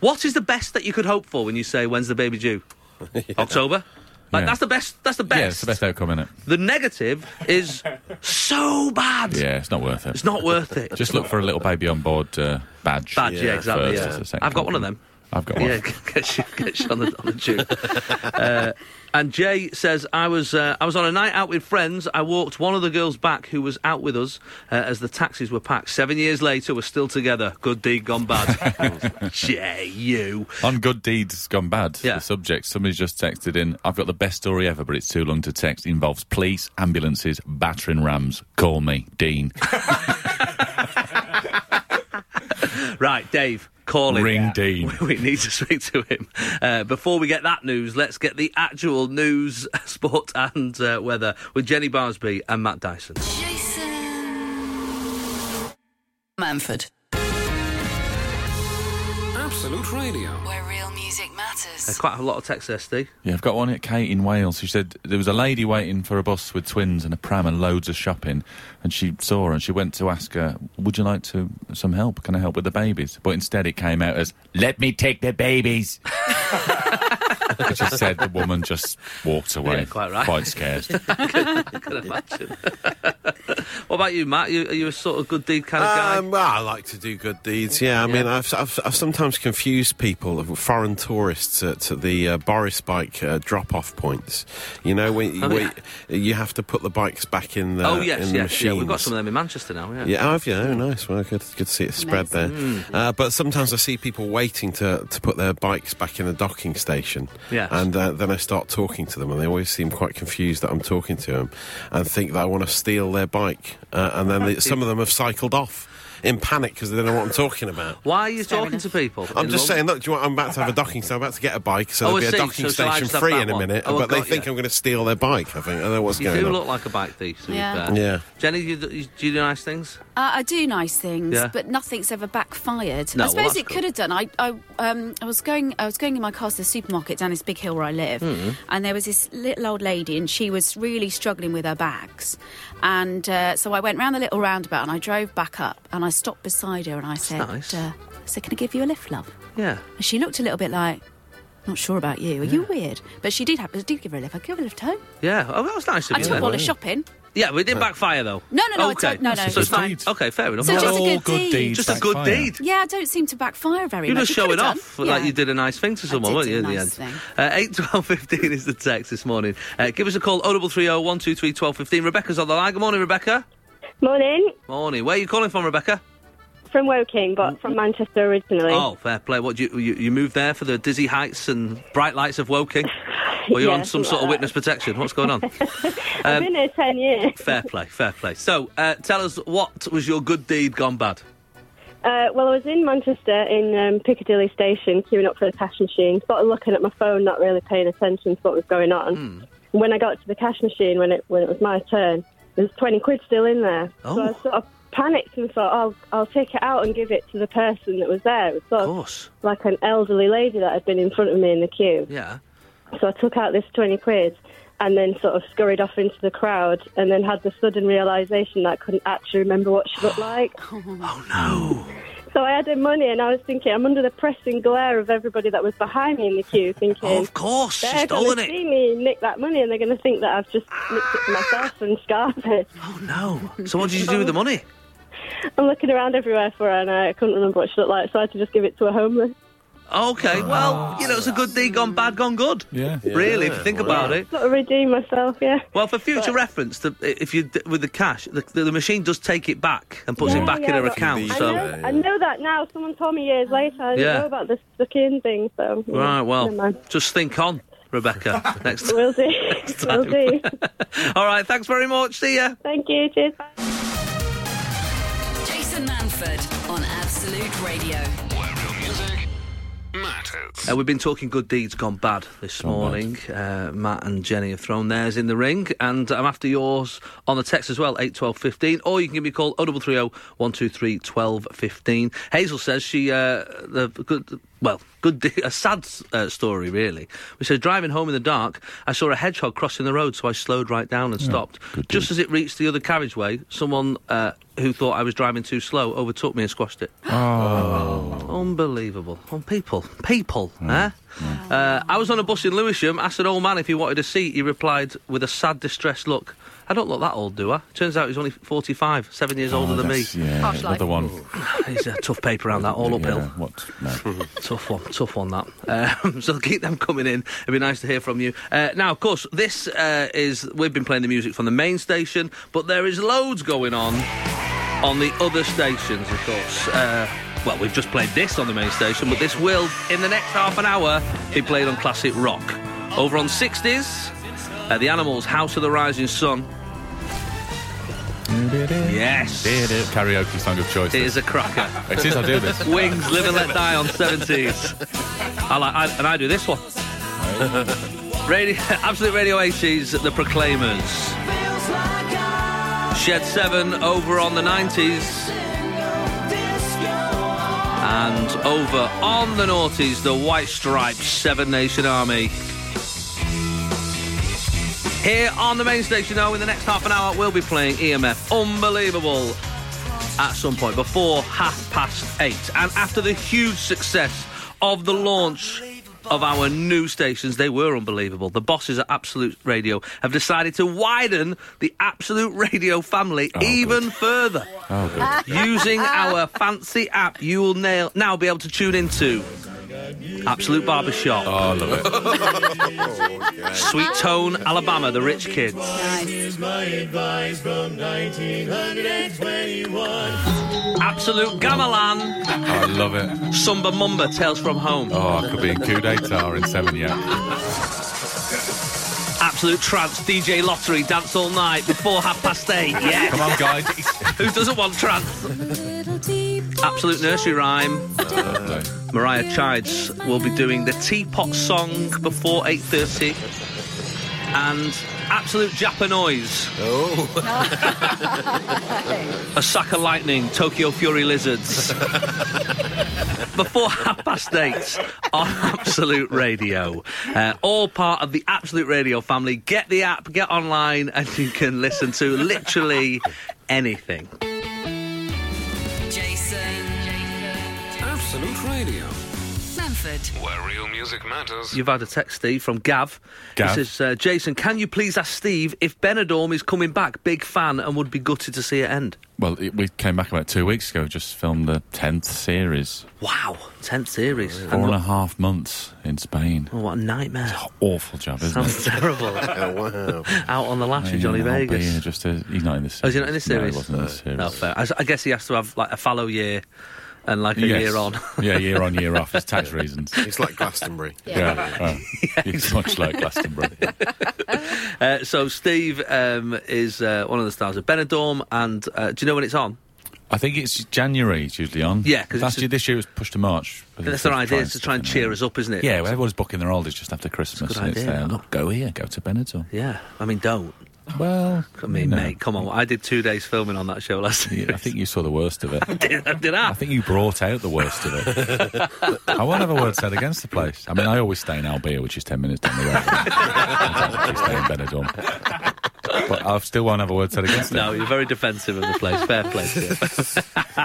What is the best that you could hope for when you say, "When's the baby due?" October. Like Yeah. that's the best. That's the best. Yeah, it's the best outcome, in it? The negative is so bad. Yeah, it's not worth it. It's not worth it. Just look for a little baby on board uh, badge. Badge, yeah, exactly. yeah. as a I've got one of them. I've got one. Yeah, get you, get you on the on the tune. uh, and Jay says, "I was uh, I was on a night out with friends. I walked one of the girls back who was out with us uh, as the taxis were packed. Seven years later, we're still together. Good deed gone bad. Jay, you. On good deeds gone bad. Yeah. The subject. Somebody's just texted in. I've got the best story ever, but it's too long to text. Involves police, ambulances, battering rams. Call me Dean. Right, Dave." Call him. Ring Dean. We need to speak to him. Uh, before we get that news, let's get the actual news, sport, and uh, weather with Jenny Barsby and Matt Dyson. Jason Manford, Absolute Radio. where real music matters. There's quite a lot of text there, Steve. Yeah, I've got one at Kate in Wales. She said there was a lady waiting for a bus with twins and a pram and loads of shopping, and she saw her and she went to ask her, "Would you like to some help? Can I help with the babies?" But instead, it came out as, "Let me take the babies." Which she said the woman just walked away, Yeah, quite right. quite scared. I can imagine. what about you, Matt? You, are you a sort of good deed kind of guy? Um, well, I like to do good deeds. Yeah, I mean, I've, I've, I've sometimes confused people, foreign tourists, at the uh, Boris bike uh, drop-off points. You know, when, Oh, when you have to put the bikes back in the oh yes, in the yes, yeah. We've got some of them in Manchester now. Yeah. Yeah, have you? Oh, nice. Well, good, good to see it spread there. Uh, but sometimes I see people waiting to, to put their bikes back in the docking station. Yes. And uh, then I start talking to them, and they always seem quite confused that I'm talking to them and think that I want to steal their bike. Uh, and then they, some of them have cycled off in panic because they don't know what I'm talking about. Why are you Fair talking enough. to people? I'm just London? saying, look, do you want, I'm about to have a docking station. I'm about to get a bike, so Oh, there'll I be a see. docking So station just free in a minute. Oh, but they got think you. I'm going to steal their bike. I think I don't know what's You going do look like a bike thief. To Yeah. Yeah. Jenny, you, do- you, do you do nice things? Uh, I do nice things, Yeah. but nothing's ever backfired. No, I suppose that's it good. could have done. I, I, um, I was going, I was going in my car to the supermarket down this big hill where I live, Hmm. and there was this little old lady, and she was really struggling with her bags, and uh, so I went round the little roundabout, and I drove back up, and I stopped beside her, and I said, nice. uh, "So can I give you a lift, love?" Yeah. And she looked a little bit like. Not sure about you. Are you weird? But she did have. I did give her a lift. I gave her a lift home. Yeah. Oh, that was nice of I you. took then. all the shopping. Yeah, but it didn't backfire though. No, no, no, I Okay. don't- no, no, So it's it's fine. deed. Okay, fair enough. So just a All good good deed. deeds Just a good backfire. deed. Yeah, I don't seem to backfire very You're much. just You could've showing done. off like Yeah. you did a nice thing to someone, did weren't do you, a in the nice end? thing. Uh, 8 12 15 is the text this morning. Uh, give us a call, 0330 123 12 15. Rebecca's on the line. Good morning, Rebecca. Morning. Morning. Where are you calling from, Rebecca? From Woking, but from Manchester originally. Oh, fair play. What, you, you, you moved there for the dizzy heights and bright lights of Woking? Were you Yeah, on some sort of like witness protection? What's going on? I've um, been here 10 years. fair play, fair play. So, uh, tell us, what was your good deed gone bad? Uh, well, I was in Manchester in um, Piccadilly Station queuing up for the cash machine, sort of looking at my phone, not really paying attention to what was going on. Hmm. When I got to the cash machine, when it when it was my turn, there was 20 quid still in there. Oh. So I sort of panicked and thought, I'll, I'll take it out and give it to the person that was there. It was sort Of of course. like an elderly lady that had been in front of me in the queue. Yeah. So I took out this 20 quid and then sort of scurried off into the crowd and then had the sudden realisation that I couldn't actually remember what she looked like. Oh, oh, no. So I had the money and I was thinking, I'm under the pressing glare of everybody that was behind me in the queue thinking, Oh, of course. She's they're going stolen to it. see me nick that money and they're going to think that I've just nicked it for myself and scarfed it. Oh, no. So, what did you do with the money? I'm looking around everywhere for her and I couldn't remember what she looked like, so I had to just give it to a homeless. Okay, oh. well, you know, it's a good deed gone bad, gone good. Yeah. Really, if you think about it. Sort of redeem myself, yeah. Well, for future reference, the, if you with the cash, the, the, the machine does take it back and puts Yeah, it back in yeah, her but account. I, So, know, I know that now. Someone told me years later. I didn't Yeah. know about this stuck in thing, so. yeah, right, well, mind. just think on, Rebecca. Next time. Will do. Will do. All right, thanks very much. See ya. Thank you. Cheers. Jason on Absolute Radio. Where real music matters. Uh, we've been talking good deeds gone bad this Gone morning. Uh, Matt and Jenny have thrown theirs in the ring, and I'm after yours on the text as well, eight twelve fifteen, or you can give me a call, 0330 123 12 15. Hazel says she, uh, the good, well, good, di- a sad uh, story, really. Which says, driving home in the dark, I saw a hedgehog crossing the road, so I slowed right down and stopped. good Just as it reached the other carriageway, someone uh, who thought I was driving too slow overtook me and squashed it. Oh. Unbelievable. Oh, people. People, eh? Uh, I was on a bus in Lewisham, asked an old man if he wanted a seat. He replied with a sad, distressed look. I don't look that old, do I? Turns out he's only 45, seven years older Oh, than me. Yeah, Harsh another one. He's a tough paper around that, all uphill. Yeah, what? No. Tough one, tough one that. Um, so keep them coming in. It'd be nice to hear from you. Uh, now, of course, this uh, is we've been playing the music from the main station, but there is loads going on on the other stations, of course. Uh, well, we've just played this on the main station, but this will, in the next half an hour, be played on classic rock. Over on 60s, uh, the Animals' House of the Rising Sun. Yes, Karaoke song of choice. it is a cracker. It is, I do this. Wings, Live and Let Die on 70s. I like, I, and I do this one. Radio, Absolute Radio 80s, The Proclaimers. Shed 7 over on the 90s. And over on the noughties, the White Stripes, Seven Nation Army. Here on the main station, though, in the next half an hour, we'll be playing EMF. Unbelievable at some point before half past eight. And after the huge success of the launch of our new stations, they were unbelievable. The bosses at Absolute Radio have decided to widen the Absolute Radio family oh, even further. Oh, good. Using our fancy app, you will now be able to tune into Absolute Barbershop, Oh, I love it. Sweet Tone, Alabama, The Rich Kids. Absolute Gamelan, I love it. Sumba Mumba, Tales from Home. Oh, I could be in coup d'etat in seven years. Absolute Trance, DJ Lottery, Dance All Night before half past eight. Yeah. Come on, guys. Who doesn't want trance? Absolute Nursery Rhyme. Lovely. Mariah Chides will be doing the Teapot song before 8.30. And Absolute Japanoise. Oh. a Osaka Lightning, Tokyo Fury Lizards. Before half past eight on Absolute Radio. Uh, all part of the Absolute Radio family. Get the app, get online, and you can listen to literally anything. Manford. where real music matters. You've had a text, Steve, from Gav. Gav. He says, uh, Jason, can you please ask Steve if Benidorm is coming back? Big fan and would be gutted to see it end. Well, it, we came back about two weeks ago, just filmed the 10th series. Wow, 10th series. Four and a half months in Spain. Oh, what a nightmare. Awful job, isn't Sounds it? terrible. Oh, wow. Out on the lash with Yeah, Johnny I'll be Vegas. just to, he's not in this Oh, is series. he not in this No, series? he wasn't in this series. No, fair. I, s- I guess he has to have like a fallow year and like a Yes. year on. yeah, year on, year off. It's tax reasons. It's like Glastonbury. Yeah, oh, it's much like Glastonbury. uh, so Steve um, is uh, one of the stars of Benidorm, and uh, do you know when it's on? I think it's January. It's usually on. Yeah, 'cause last year, this year it was pushed to March. That's their idea, is to try and cheer us up, isn't it? Yeah, well, everyone's booking their holidays just after Christmas. good and it's idea, there, look, go here, go to Benidorm. Yeah, I mean, don't. Well, I mean, know, mate, come on. I did two days filming on that show last year. I think you saw the worst of it. did, did I? I think you brought out the worst of it. I won't have a word said against the place. I mean, I always stay in Albir, which is 10 minutes down the road. I stay in Benidorm. But I still won't have a word said against it. No, you're very defensive of the place. Fair play to you.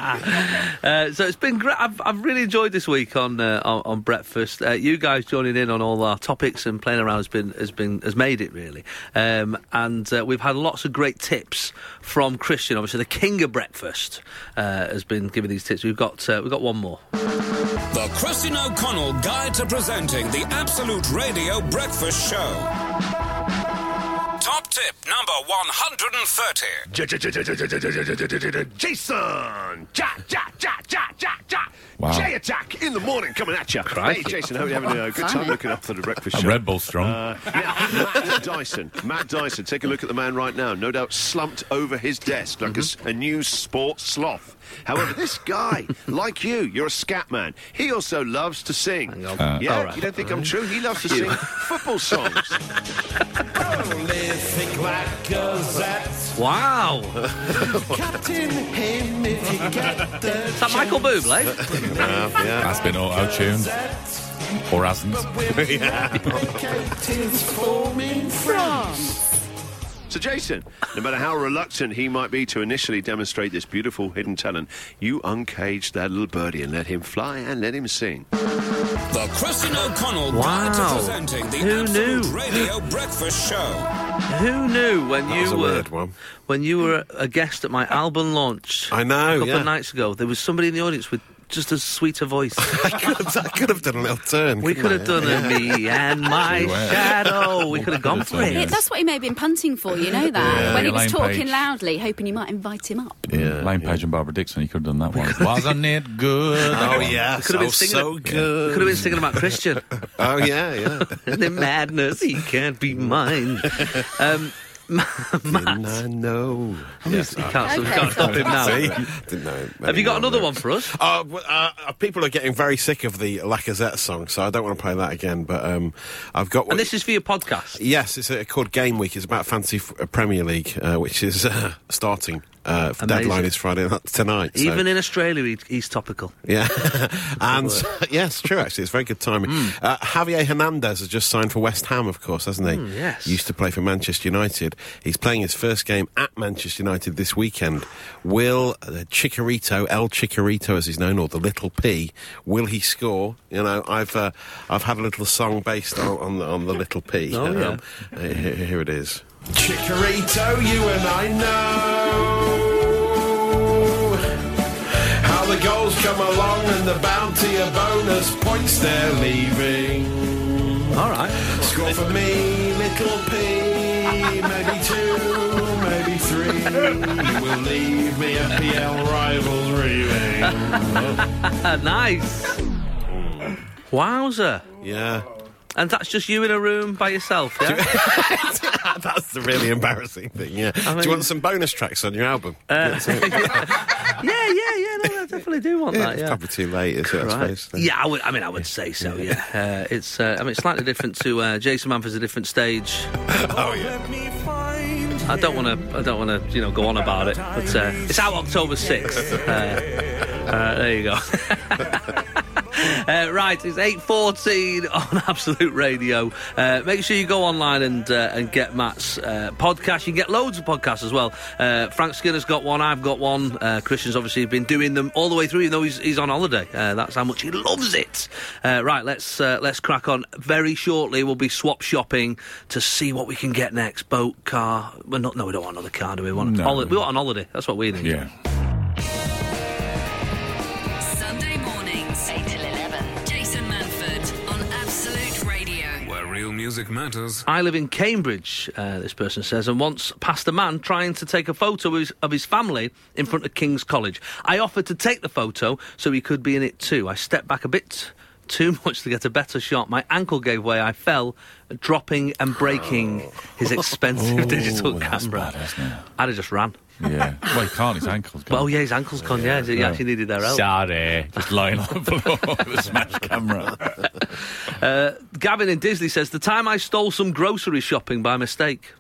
uh, so it's been great. I've, I've really enjoyed this week on uh, on, on breakfast. Uh, you guys joining in on all our topics and playing around has been has been has made it really. Um, and uh, we've had lots of great tips from Christian. Obviously, the king of breakfast uh, has been giving these tips. We've got uh, we've got one more. The Christian O'Connell Guide to Presenting the Absolute Radio Breakfast Show. Tip number 130. Jason! Ja, ja, ja, ja, ja, ja. Wow. J Attack in the morning coming at you. Crikey. Hey, Jason, hope you're having a good time looking up for the breakfast That show. Red Bull strong. Uh, now, Matt Dyson. Matt Dyson, take a look at the man right now. No doubt slumped over his desk like a new sports sloth. However, this guy, like you, you're a scat man. He also loves to sing. Uh, yeah, all right. you don't think I'm true? He loves to sing football songs. Only think like a Gazette. Wow. Captain him if you get the Is that Michael Bublé? Uh, yeah. That's been auto-tuned. Or hasn't. So, Jason, no matter how reluctant he might be to initially demonstrate this beautiful hidden talent, you uncaged that little birdie and let him fly and let him sing. The Christian O'Connell Guide to presenting the Who Absolute knew? Radio Breakfast Show. Who knew when That you was a were weird one. when you were a guest at my album launch? I know, A couple yeah. of nights ago, there was somebody in the audience with just as sweet a voice. I could have, I could have done a little turn. we could couldn't have I? done a me and my shadow. We could have gone for Yeah. Yeah, it. that's what he may have been punting for, you know that? Yeah, when he Elaine was talking Paige. loudly, hoping you might invite him up. Yeah, Lane yeah. Paige and Barbara Dickson, he could have done that one. Wasn't it good? Oh, yeah. Could have been oh, singing. so good. Could have been singing about Christian. Oh, yeah, yeah. the madness, he can't be mine. Um, Ma- Didn't Matt, I know? Yes, Yes, you can't, so we can't stop him now. See? Didn't know. Have you got another there. one for us? Uh, w- uh, uh, people are getting very sick of the Lacazette song, so I don't want to play that again. But um, I've got. And this is for your podcast. Yes, it's uh, called Game Week. It's about Fantasy F- uh, Premier League, uh, which is uh, starting. Uh, deadline is Friday night- tonight. so- Even in Australia, he, he's topical. Yeah, and yes, true. Actually, it's very good timing. Uh, Javier Hernandez has just signed for West Ham, of course, hasn't he? Hmm, yes. Used to play for Manchester United. He's playing his first game at Manchester United this weekend. Will uh, Chicharito, El Chicharito, as he's known, or the Little P, will he score? You know, I've uh, I've had a little song based on on, the- on the Little P. Oh, yeah. uh, here, here it is. Chicharito, you and I know come along and the bounty of bonus points they're leaving. All right. Score for me, little P, maybe two, maybe three. You will leave me rivals raving. Ah, nice. Wowzer. Yeah. And that's just you in a room by yourself, yeah? That's the really embarrassing thing, yeah. Do mean- you want some bonus tracks on your album? Uh, yeah, yeah, yeah. No, I definitely do want yeah, that. Yeah. probably too late, is it, I Right. suppose? Yeah, I would. I mean, I would say so. Yeah, uh, it's. Uh, I mean, it's slightly different to uh, Jason Manford's a different stage. Oh, yeah. I don't want to. I don't want to. You know, go on about it. But uh, it's out October sixth. Uh, uh, there you go. Uh, right, it's eight fourteen on Absolute Radio. Uh, make sure you go online and uh, and get Matt's uh, podcast. You can get loads of podcasts as well. Uh, Frank Skinner's got one. I've got one. Uh, Christian's obviously been doing them all the way through, even though he's, he's on holiday. Uh, that's how much he loves it. Uh, right, let's uh, let's crack on. Very shortly, we'll be swap shopping to see what we can get next. Boat, car. Well, not, no, we don't want another car. Do we? We want No. holi- we want on holiday. That's what we need. Yeah. Real music matters. I live in Cambridge, uh, this person says, and once passed a man trying to take a photo of his, of his family in front of King's College. I offered to take the photo so he could be in it too. I stepped back a bit too much to get a better shot. My ankle gave way. I fell, dropping and breaking his expensive Oh, digital camera. bad? I'd have just ran. Yeah. Well, he can't. His ankle's But, gone. oh, yeah, his ankle's gone, yeah. He actually needed their help. Sorry. Just lying on the floor with a smashed camera. Uh, Gavin in Disney says, The time I stole some grocery shopping by mistake.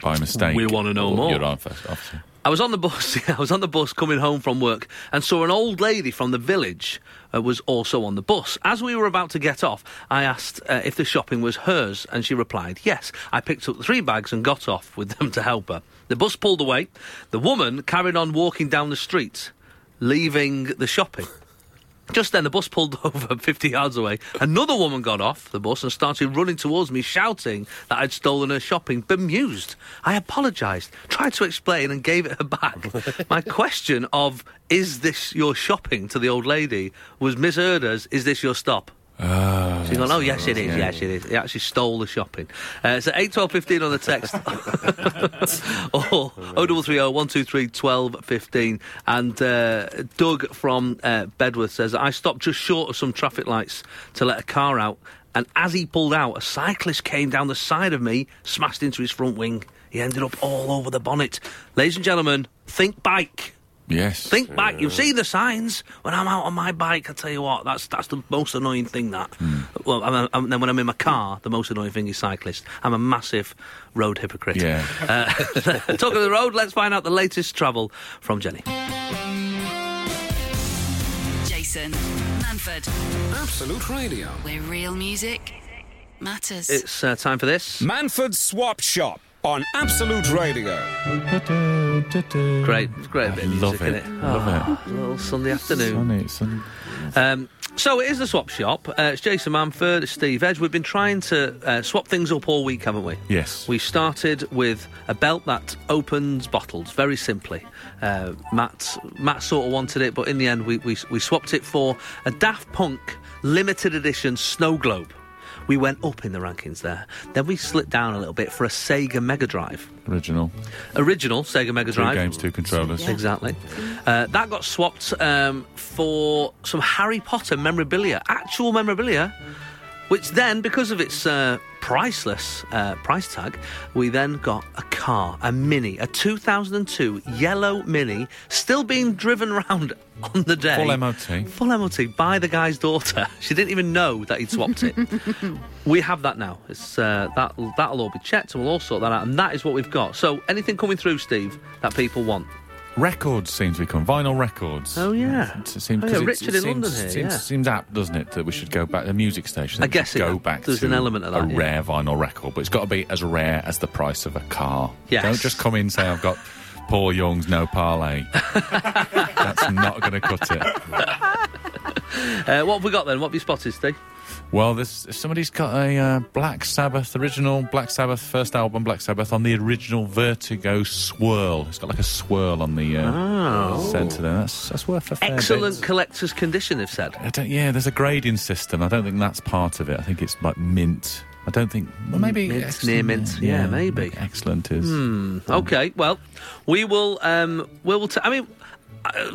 By mistake. We wanna know Oh, more. You're on first, officer. I was on the bus. I was on the bus coming home from work and saw an old lady from the village uh, was also on the bus. As we were about to get off, I asked uh, if the shopping was hers, and she replied yes. I picked up three bags and got off with them to help her. The bus pulled away. The woman carried on walking down the street, leaving the shopping. Just then, the bus pulled over 50 yards away. Another woman got off the bus and started running towards me, shouting that I'd stolen her shopping. Bemused, I apologised, tried to explain, and gave it her back. My question of, is this your shopping to the old lady was misheard as, is this your stop? Oh, So you go, oh, yes, it is. Yes, it is. He actually stole the shopping. Uh, so 8, 12, 15 on the text. or 0330 123 12 15. And uh, Doug from uh, Bedworth says, I stopped just short of some traffic lights to let a car out. And as he pulled out, a cyclist came down the side of me, smashed into his front wing. He ended up all over the bonnet. Ladies and gentlemen, think bike. Yes. Think back. You see the signs when I'm out on my bike. I tell you what, that's that's the most annoying thing. That. Hmm. Well, I'm, I'm, then when I'm in my car, the most annoying thing is cyclists. I'm a massive road hypocrite. Yeah. Uh, talk of the road. Let's find out the latest travel from Jenny. Jason Manford, Absolute Radio. where real music matters. It's uh, time for this. Manford Swap Shop on Absolute Radio. Great, it's great bit of love music, it. innit? Love Oh, little Sunday afternoon. Sunny, sunny. Um, so it is the swap shop. Uh, it's Jason Manford, it's Steve Edge. We've been trying to uh, swap things up all week, haven't we? Yes. We started with a belt that opens bottles very simply. Uh, Matt Matt sort of wanted it, but in the end we, we we swapped it for a Daft Punk limited edition snow globe. We went up in the rankings there. Then we slipped down a little bit for a Sega Mega Drive. Original. Original Sega Mega Two Drive. games, two controllers. Exactly. Uh, that got swapped um, for some Harry Potter memorabilia, actual memorabilia, which then, because of its uh, priceless uh, price tag, we then got a car, a Mini, a 2002 yellow Mini, still being driven around on the day. Full MOT. Full MOT by the guy's daughter. She didn't even know that he'd swapped it. we have that now. It's uh, that that'll all be checked, and we'll all sort that out. And that is what we've got. So, anything coming through, Steve, that people want? Records seem to be coming. Vinyl records. Oh, yeah. It seems, Oh, yeah, 'cause it- Richard it in seems, London here, Seems, yeah. seems apt, doesn't it, that we should go back. The music station. I guess should it- go back there's to an element of that, a yeah. rare vinyl record, but it's got to be as rare as the price of a car. Yes. Don't just come in and say I've got Paul Young's No Parlez. That's not going to cut it. Uh, what have we got then? What have you spotted, Steve? Well, this somebody's got a uh, Black Sabbath original Black Sabbath first album Black Sabbath on the original Vertigo swirl. It's got like a swirl on the uh, Oh. centre there. That's that's worth a fair Excellent bit. collector's condition, they've said. I don't, yeah, there's a grading system. I don't think that's part of it. I think it's like mint. I don't think. Well, maybe Mint, excellent, near mint. Yeah, maybe. excellent is. Hmm. Okay, well, we will. Um, we will. T- I mean,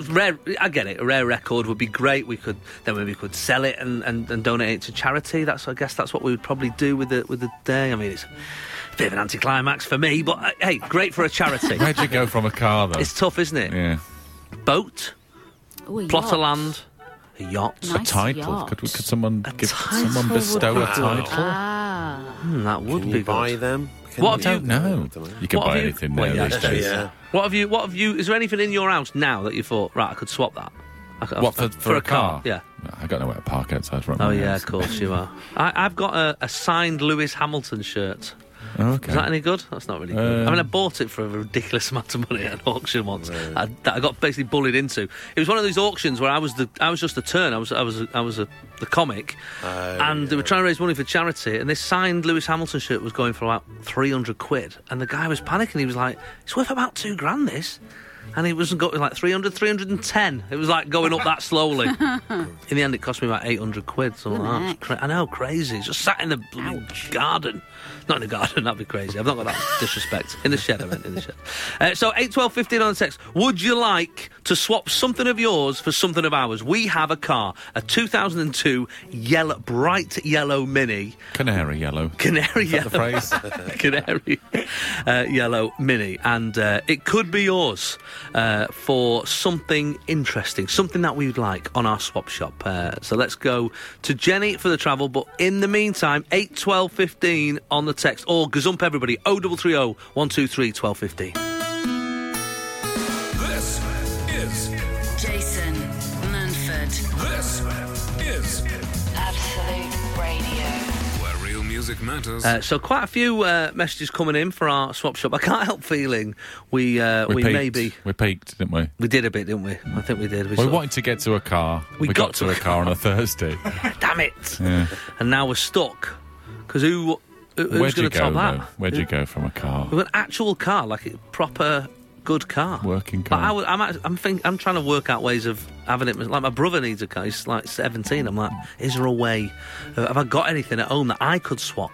rare. I get it. A rare record would be great. We could then maybe we could sell it and, and, and donate it to charity. That's I guess that's what we would probably do with the with the day. I mean, it's a bit of an anticlimax for me, but uh, hey, great for a charity. Where'd you go from a car though? It's tough, isn't it? yeah, Boat, Ooh, a plot yacht. of land, a yacht. a title. yacht. Could, could someone give title someone bestow a title? Ah. Hmm, that would Can be you buy them? Can What you- have you- No, I don't know. you can What buy have you- anything Well, now yeah, these days. yeah. What have you? What have you? Is there anything in your house now that you thought right? I could swap that. I could- What for, for, a car? Yeah. I don't know to park outside from. Oh my yeah, house. of course you are. I, I've got a, a signed Lewis Hamilton shirt. Okay. Is that any good? That's not really good. I Um, mean, I bought it for a ridiculous amount of money at an auction once. I, that I got basically bullied into. It was one of these auctions where I was the I was just the turn. I was I was I was a, the comic, and they were trying to raise money for charity. And this signed Lewis Hamilton shirt was going for about three hundred quid. And the guy was panicking. He was like, "It's worth about two grand this." And it wasn't going like 300, 310. It was like going up that slowly. in the end, it cost me about 800 quid. So like, that I know, crazy. Just sat in the bloody garden. Not in the garden, that'd be crazy. I've not got that disrespect. In the shed, I meant, in the shed. Uh, so, 8, 12, 15 on the text. Would you like to swap something of yours for something of ours? We have a car, a 2002 yellow, bright yellow Mini. Canary yellow. Canary yellow. the phrase? Canary uh, yellow mini, and uh, it could be yours uh, for something interesting, something that we'd like on our swap shop. Uh, so let's go to Jenny for the travel. But in the meantime, eight twelve fifteen on the text or gazump everybody. O double three O one two three twelve fifteen. This is Jason Manford, this is Absolute Radio. Where real music matters. Uh, so quite a few uh, messages coming in for our swap shop. I can't help feeling we uh, we, peaked. maybe we peaked, didn't we? we did a bit, didn't we? I think we did. We We sort of- wanted to get to a car. We We, got got, to to a a car on a Thursday. damn it. Yeah. and now we're stuck because who who- who's Where'd going you to go? though? Where'd you go from a car? With an actual car, like a proper good car, Working Like, car. I, would- I'm I'm think, I'm trying to work out ways of having it. Like my brother needs a car. He's like 17. I'm like, is there a way? uh, Have I got anything at home that I could swap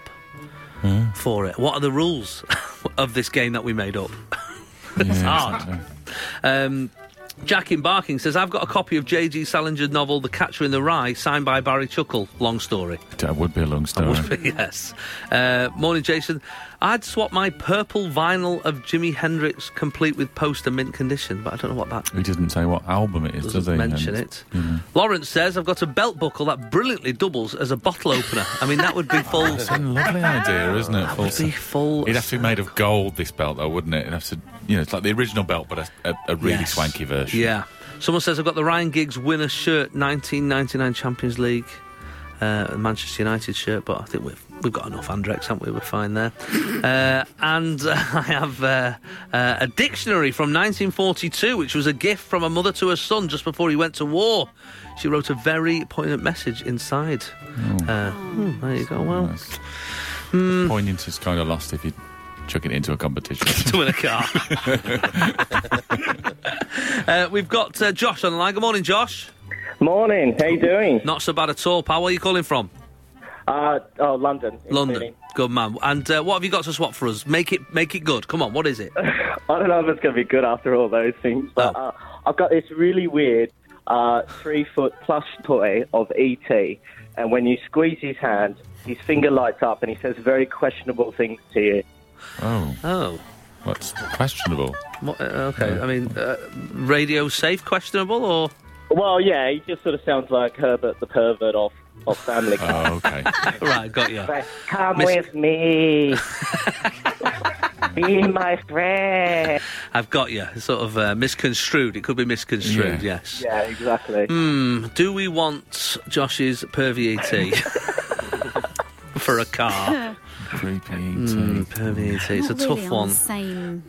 for it? What are the rules of this game that we made up? it's Yeah, hard. exactly. Um, Jack in Barking says, I've got a copy of J.G. Salinger's novel The Catcher in the Rye, signed by Barry Chuckle. Long story. That would be a long story. yes. Uh, morning, Jason. I'd swap my purple vinyl of Jimi Hendrix complete with poster mint condition, but I don't know what that He doesn't say what album it is, does doesn't he? mention And- it. Mhm. Lawrence says, I've got a belt buckle that brilliantly doubles as a bottle opener. I mean, that would be full. It's a lovely idea, isn't it? Full be full. It'd have to be made of gold, this belt, though, wouldn't it? It'd have to, you know, it's like the original belt, but a, a, a really Yes. swanky version. Yeah. Someone says, I've got the Ryan Giggs winner shirt, 1999 Champions League, uh, Manchester United shirt, but I think we've, we've got enough Andrex, haven't we? We're fine there. uh, and uh, I have uh, uh, a dictionary from 1942, which was a gift from a mother to her son just before he went to war. She wrote a very poignant message inside. Uh, hmm, there you go. Well, Hmm. Poignant is kind of lost if you chuck it into a competition. to win a car. uh, we've got uh, Josh on the line. Good morning, Josh. Morning. How you doing? Not so bad at all, pal. Where are you calling from? Uh, oh, London. London. Good man. And uh, what have you got to swap for us? Make it, make it good. Come on. What is it? I don't know if it's going to be good after all those things, but Oh. uh, I've got this really weird uh, three foot plush toy of ET, and when you squeeze his hand, his finger lights up and he says very questionable things to you. Oh. Oh. What's questionable? What, uh, okay. I mean, uh, radio safe questionable or? Well, yeah, he just sort of sounds like Herbert the pervert of, of Family Guy. Oh, okay. right, got you. Come Miss- with me. Be my friend. I've got you. Sort of uh, misconstrued. It could be misconstrued. Yeah. Yes. Yeah, exactly. Hmm. Do we want Josh's pervy ET for a car? Creepy ET. Mm, pervy ET. It's a Not tough on one. the same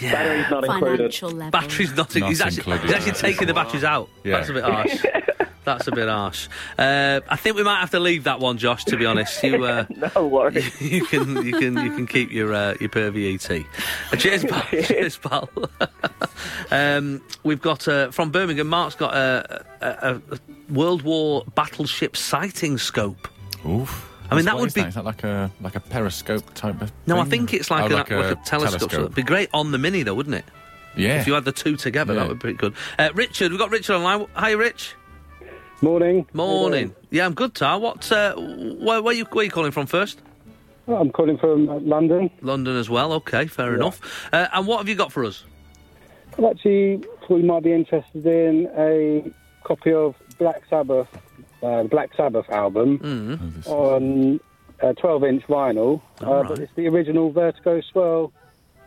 Yeah. Battery's not included. financial level. Battery's not. Not he's actually, included. he's actually taking the batteries out. Yeah. That's a bit harsh. That's a bit harsh. Uh, I think we might have to leave that one, Josh. To be honest, you uh, no worries. you can you can you can keep your uh, your pervy ET. Uh, cheers, pal. cheers, pal. um, we've got uh, from Birmingham. Mark's got a, a, a, a World War battleship sighting scope. Oof. I mean, that would is be- Is that like a like a periscope type of? No, I think it's like, Oh, a, like, a, telescope. So it'd be great on the mini, though, wouldn't it? Yeah. If you had the two together, Yeah. that would be pretty good. Uh, Richard, we've got Richard online. Hi, Rich. Morning. Morning. Yeah, I'm good, Tar. What? Uh, where, where you where you calling from first? I'm calling from uh, London. London as well. Okay, fair enough. Uh, and what have you got for us? I actually thought you might be interested in a copy of Black Sabbath, uh, Black Sabbath album Mm. on a 12-inch vinyl, uh, All but it's the original Vertigo Swirl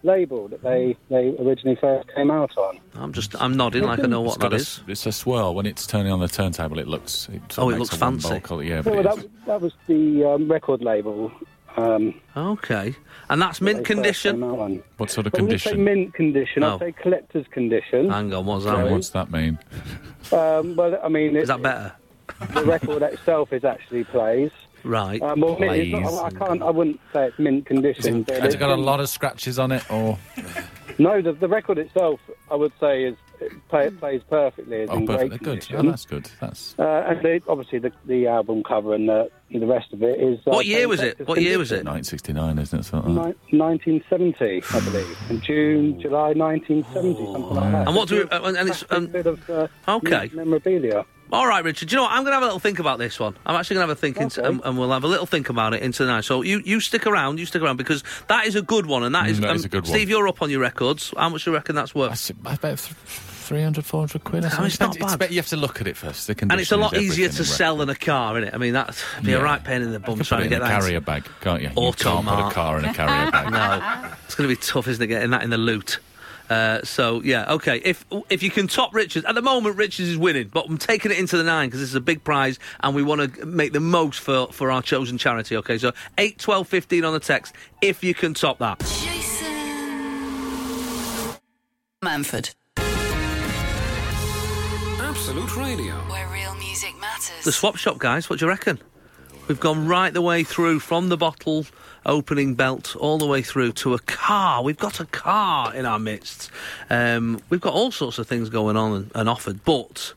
label that they, they originally first came out on. I'm just I'm nodding like I know what got that a is. It's a swirl. When it's turning on the turntable, it looks. It Oh, it looks a fancy. colour, Yeah, Yeah, but well, that, that was the um, record label. Um, Okay, and that's mint condition. came out on. What sort of I wouldn't say condition? mint condition, Oh. I'd say collector's condition. Hang on, what's Oh, that? What's that mean? Um, well, I mean, Is it, that better? The record itself is actually plays. Right. Um, well, mint, it's not, I can't. I wouldn't say it's mint condition. but Has it got a lot of scratches on it, or No, the, the record itself, I would say, is it play, it plays perfectly. It's oh, in perfect. great Good. Oh, that's good. That's uh, and the, obviously, the, the album cover and the, the rest of it is. Uh, What year was it? What year was it? 1969, isn't it? Something like Ni- 1970, I believe, in June, July 1970, something like that. And what do we? Uh, and and it's A um, bit of uh, okay. memorabilia. All right, Richard. Do you know what? I'm going to have a little think about this one. I'm actually going to have a think, into, Okay. and, and we'll have a little think about it into the night. So you, you stick around, you stick around because that is a good one, and that Mm, is. um, that is a good one. Steve, you're up on your records. How much do you reckon that's that. worth? That's about th- 300, 400 quid. or No, it's not Depends- bad. bet you have to look at it first. The And it's a lot easier to in sell than a car, isn't it? I mean, that'd be a right pain in the bum trying put to it get in a that. carrier bag, can't you? You can't put a car in a carrier bag. no, it's going to be tough, isn't it, getting that in the loot? Uh, so yeah, okay. If if you can top Richards at the moment, Richards is winning, but I'm taking it into the nine because this is a big prize and we want to make the most for for our chosen charity. Okay, so eight, twelve, fifteen on the text. If you can top that, Jason Manford. Absolute Radio. Where real music matters. the swap shop guys. What do you reckon? We've gone right the way through from the bottle opening belt all the way through to a car. We've got a car in our midst. Um, we've got all sorts of things going on and, and offered, but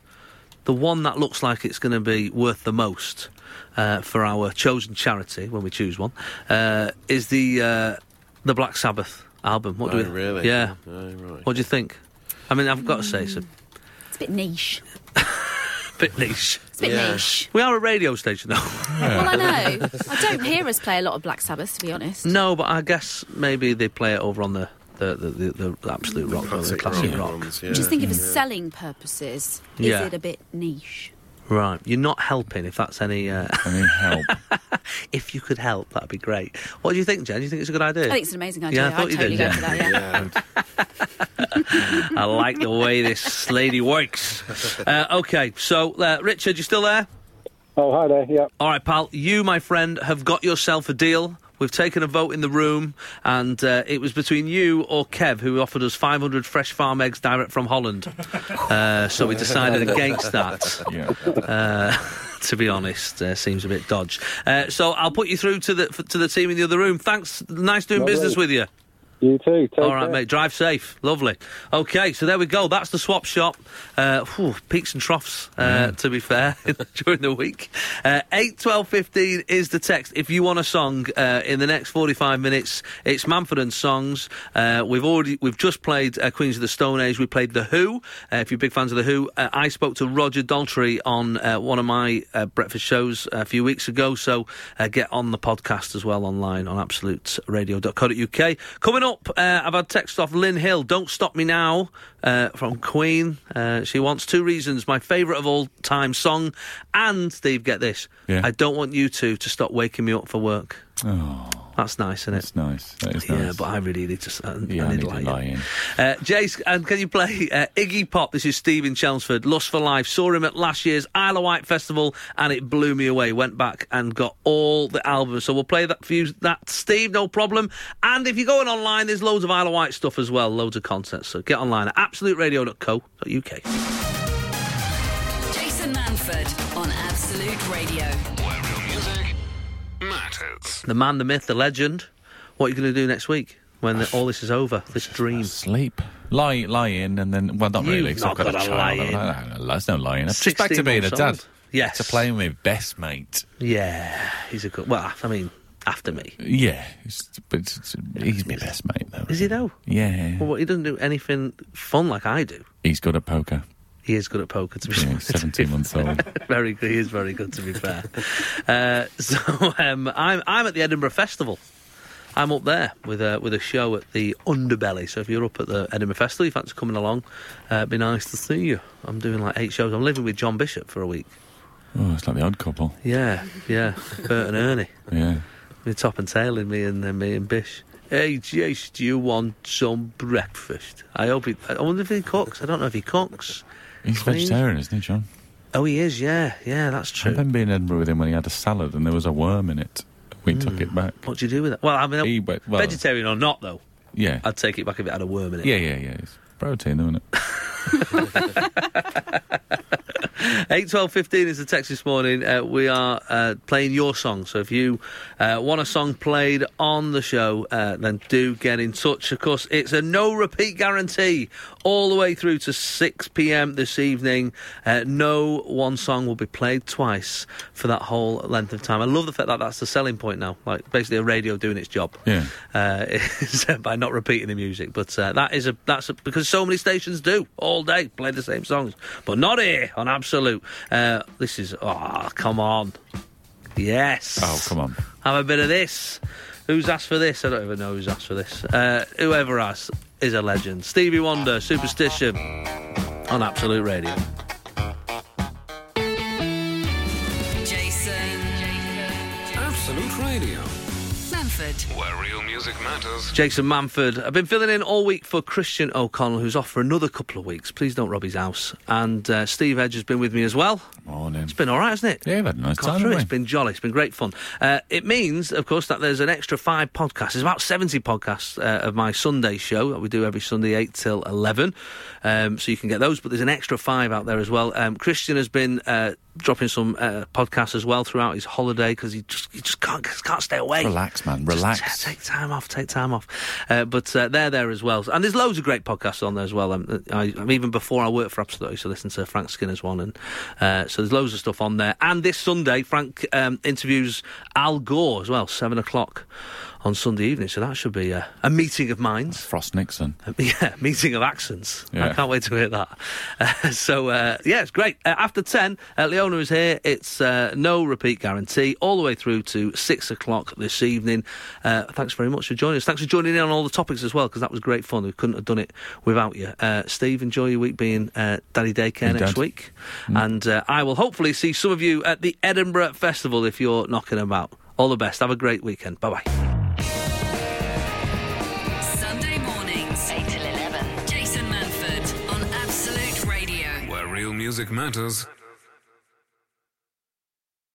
the one that looks like it's going to be worth the most uh, for our chosen charity when we choose one uh, is the uh, the Black Sabbath album. What do Oh, we? really? Yeah. Oh, right. What do you think? I mean, I've got to say, it's a a bit niche. Bit niche. It's a bit niche. We are a radio station, though. Well, I know. I don't hear us play a lot of Black Sabbath, to be honest. No, but I guess maybe they play it over on the the, the, the, the absolute rock, or the Classic classic rock rock. ones, I'm just think for Yeah. selling purposes, is Yeah. it a bit niche? Right, you're not helping. If that's any uh, any help, if you could help, that'd be great. What do you think, Jen? Do you think it's a good idea? I think it's an amazing idea. Yeah, I thought I'd you totally did. go for that, yeah. I like the way this lady works. Uh, okay, so uh, Richard, you still there? Oh, hi there. Yeah. All right, pal. You, my friend, have got yourself a deal. We've taken a vote in the room, and uh, it was between you or Kev, who offered us 500 fresh farm eggs direct from Holland. Uh, so we decided against that. Yeah. Uh, to be honest, uh, seems a bit dodge. Uh, so I'll put you through to the to the team in the other room. Thanks. Nice doing Lovely. business with you. You too. Take All right, care. mate. Drive safe. Lovely. Okay, so there we go. That's the swap shop. Uh, whew, peaks and troughs, uh, to be fair, during the week. Uh, 8, 12, 15 is the text. If you want a song uh, in the next 45 minutes, it's Manford and Songs. Uh, we've already, we've just played uh, Queens of the Stone Age. We played The Who. Uh, if you're big fans of The Who, uh, I spoke to Roger Daltrey on uh, one of my uh, breakfast shows a few weeks ago. So uh, get on the podcast as well online on absoluteradio.co.uk. Coming up, uh, I've had text off Lynn Hill. Don't stop me now uh, from Queen. Uh, she wants two reasons: my favourite of all time song, and Steve, get this. Yeah. I don't want you two to stop waking me up for work. Oh, That's nice, isn't it? that's nice. That is Yeah, nice. but I really need to. Uh, yeah, I I need, need to to lie lie in. in. Uh, Jace, and can you play uh, Iggy Pop? This is Steve in Chelmsford. Lust for Life. Saw him at last year's Isle of Wight Festival, and it blew me away. Went back and got all the albums. So we'll play that for you, that Steve, no problem. And if you're going online, there's loads of Isle of Wight stuff as well, loads of content. So get online at absoluteradio.co.uk. Jason Manford on Absolute Radio. Where real music matters. The man, the myth, the legend. What are you going to do next week when the, all this is over? This dream. Sleep. Lie, lie in, and then well, not You've really. 'cause not I've got a gotta child. lie in. No, no, There's no lying. It's just back to being a months dad. old. Yes. To playing with best mate. Yeah, he's a good. Well, I mean, after me. Yeah, it's, but it's, it's, he's my best mate though. Is he though? Yeah, Well, he doesn't do anything fun like I do. he's good at poker. He is good at poker, to be Yeah, he's 17 months old. very good. He is very good, to be fair. Uh, so um, I'm I'm at the Edinburgh Festival. I'm up there with a with a show at the Underbelly. So if you're up at the Edinburgh Festival, you fancy coming along, uh, it'd be nice to see you. I'm doing like eight shows. I'm living with John Bishop for a week. Oh, it's like the odd couple. Yeah, yeah. Bert and Ernie. Yeah. With top and tail in me and uh, me and Bish. Hey, Jace, do you want some breakfast? I hope he. I wonder if he cooks. I don't know if he cooks. He's Clean. vegetarian, isn't he, John? Oh, he is. Yeah, yeah. That's true. I remember being in Edinburgh with him when he had a salad and there was a worm in it. We took hmm. it back. What do you do with that? Well, I mean, He well- vegetarian or not, though, Yeah. I'd take it back if it had a worm in it. Yeah, yeah, yeah. It's protein, though, isn't it? Eight twelve fifteen is the text this morning. Uh, we are uh, playing your song. So if you uh, want a song played on the show, uh, then do get in touch. Of course, it's a no repeat guarantee all the way through to 6 p.m. this evening. Uh, no one song will be played twice for that whole length of time. I love the fact that that's the selling point now. Like basically a radio doing its job. Yeah. uh, by not repeating the music. But uh, that is a that's a, because so many stations do all day play the same songs, but not here on Absolute. Uh, this is oh come on, yes. Oh, come on. Have a bit of this. Who's asked for this? I don't even know who's asked for this. Uh, whoever has is a legend. Stevie Wonder, Superstition on Absolute Radio. Jason. Absolute Radio. Manford. Where real music matters. Jason Manford. I've been filling in all week for Christian O'Connell, who's off for another couple of weeks. Please don't rob his house. And uh, Steve Edge has been with me as well. Morning. It's been all right, hasn't it? Yeah, we've had a nice Got time, through it. it's been jolly. It's been great fun. Uh, it means, of course, that there's an extra five podcasts. There's about 70 podcasts uh, of my Sunday show that we do every Sunday, 8 till 11. Um, so you can get those, but there's an extra five out there as well. Um, Christian has been uh, dropping some uh, podcasts as well throughout his holiday because he just, he just can't, just can't stay away. Relax, man. Just Relax. t- take time off. Take time off. Uh, but uh, they're there as well, and there's loads of great podcasts on there as well. Um, I, I, even before I worked for Absolute, I used to listen to Frank Skinner's one, and uh, so there's loads of stuff on there. And this Sunday, Frank um, interviews Al Gore as well, seven o'clock on Sunday evening. So that should be a, a meeting of minds. Frost Nixon. Yeah, meeting of accents. I can't wait to hear that. Uh, so, uh, yeah, it's great. Uh, after 10, uh, Leona is here. It's uh, no repeat guarantee all the way through to 6 o'clock this evening. Uh, thanks very much for joining us. Thanks for joining in on all the topics as well, because that was great fun. We couldn't have done it without you. Uh, Steve, enjoy your week being uh, Daddy Daycare next week. And uh, I will hopefully see some of you at the Edinburgh Festival if you're knocking about. All the best. Have a great weekend. Bye bye. Music matters.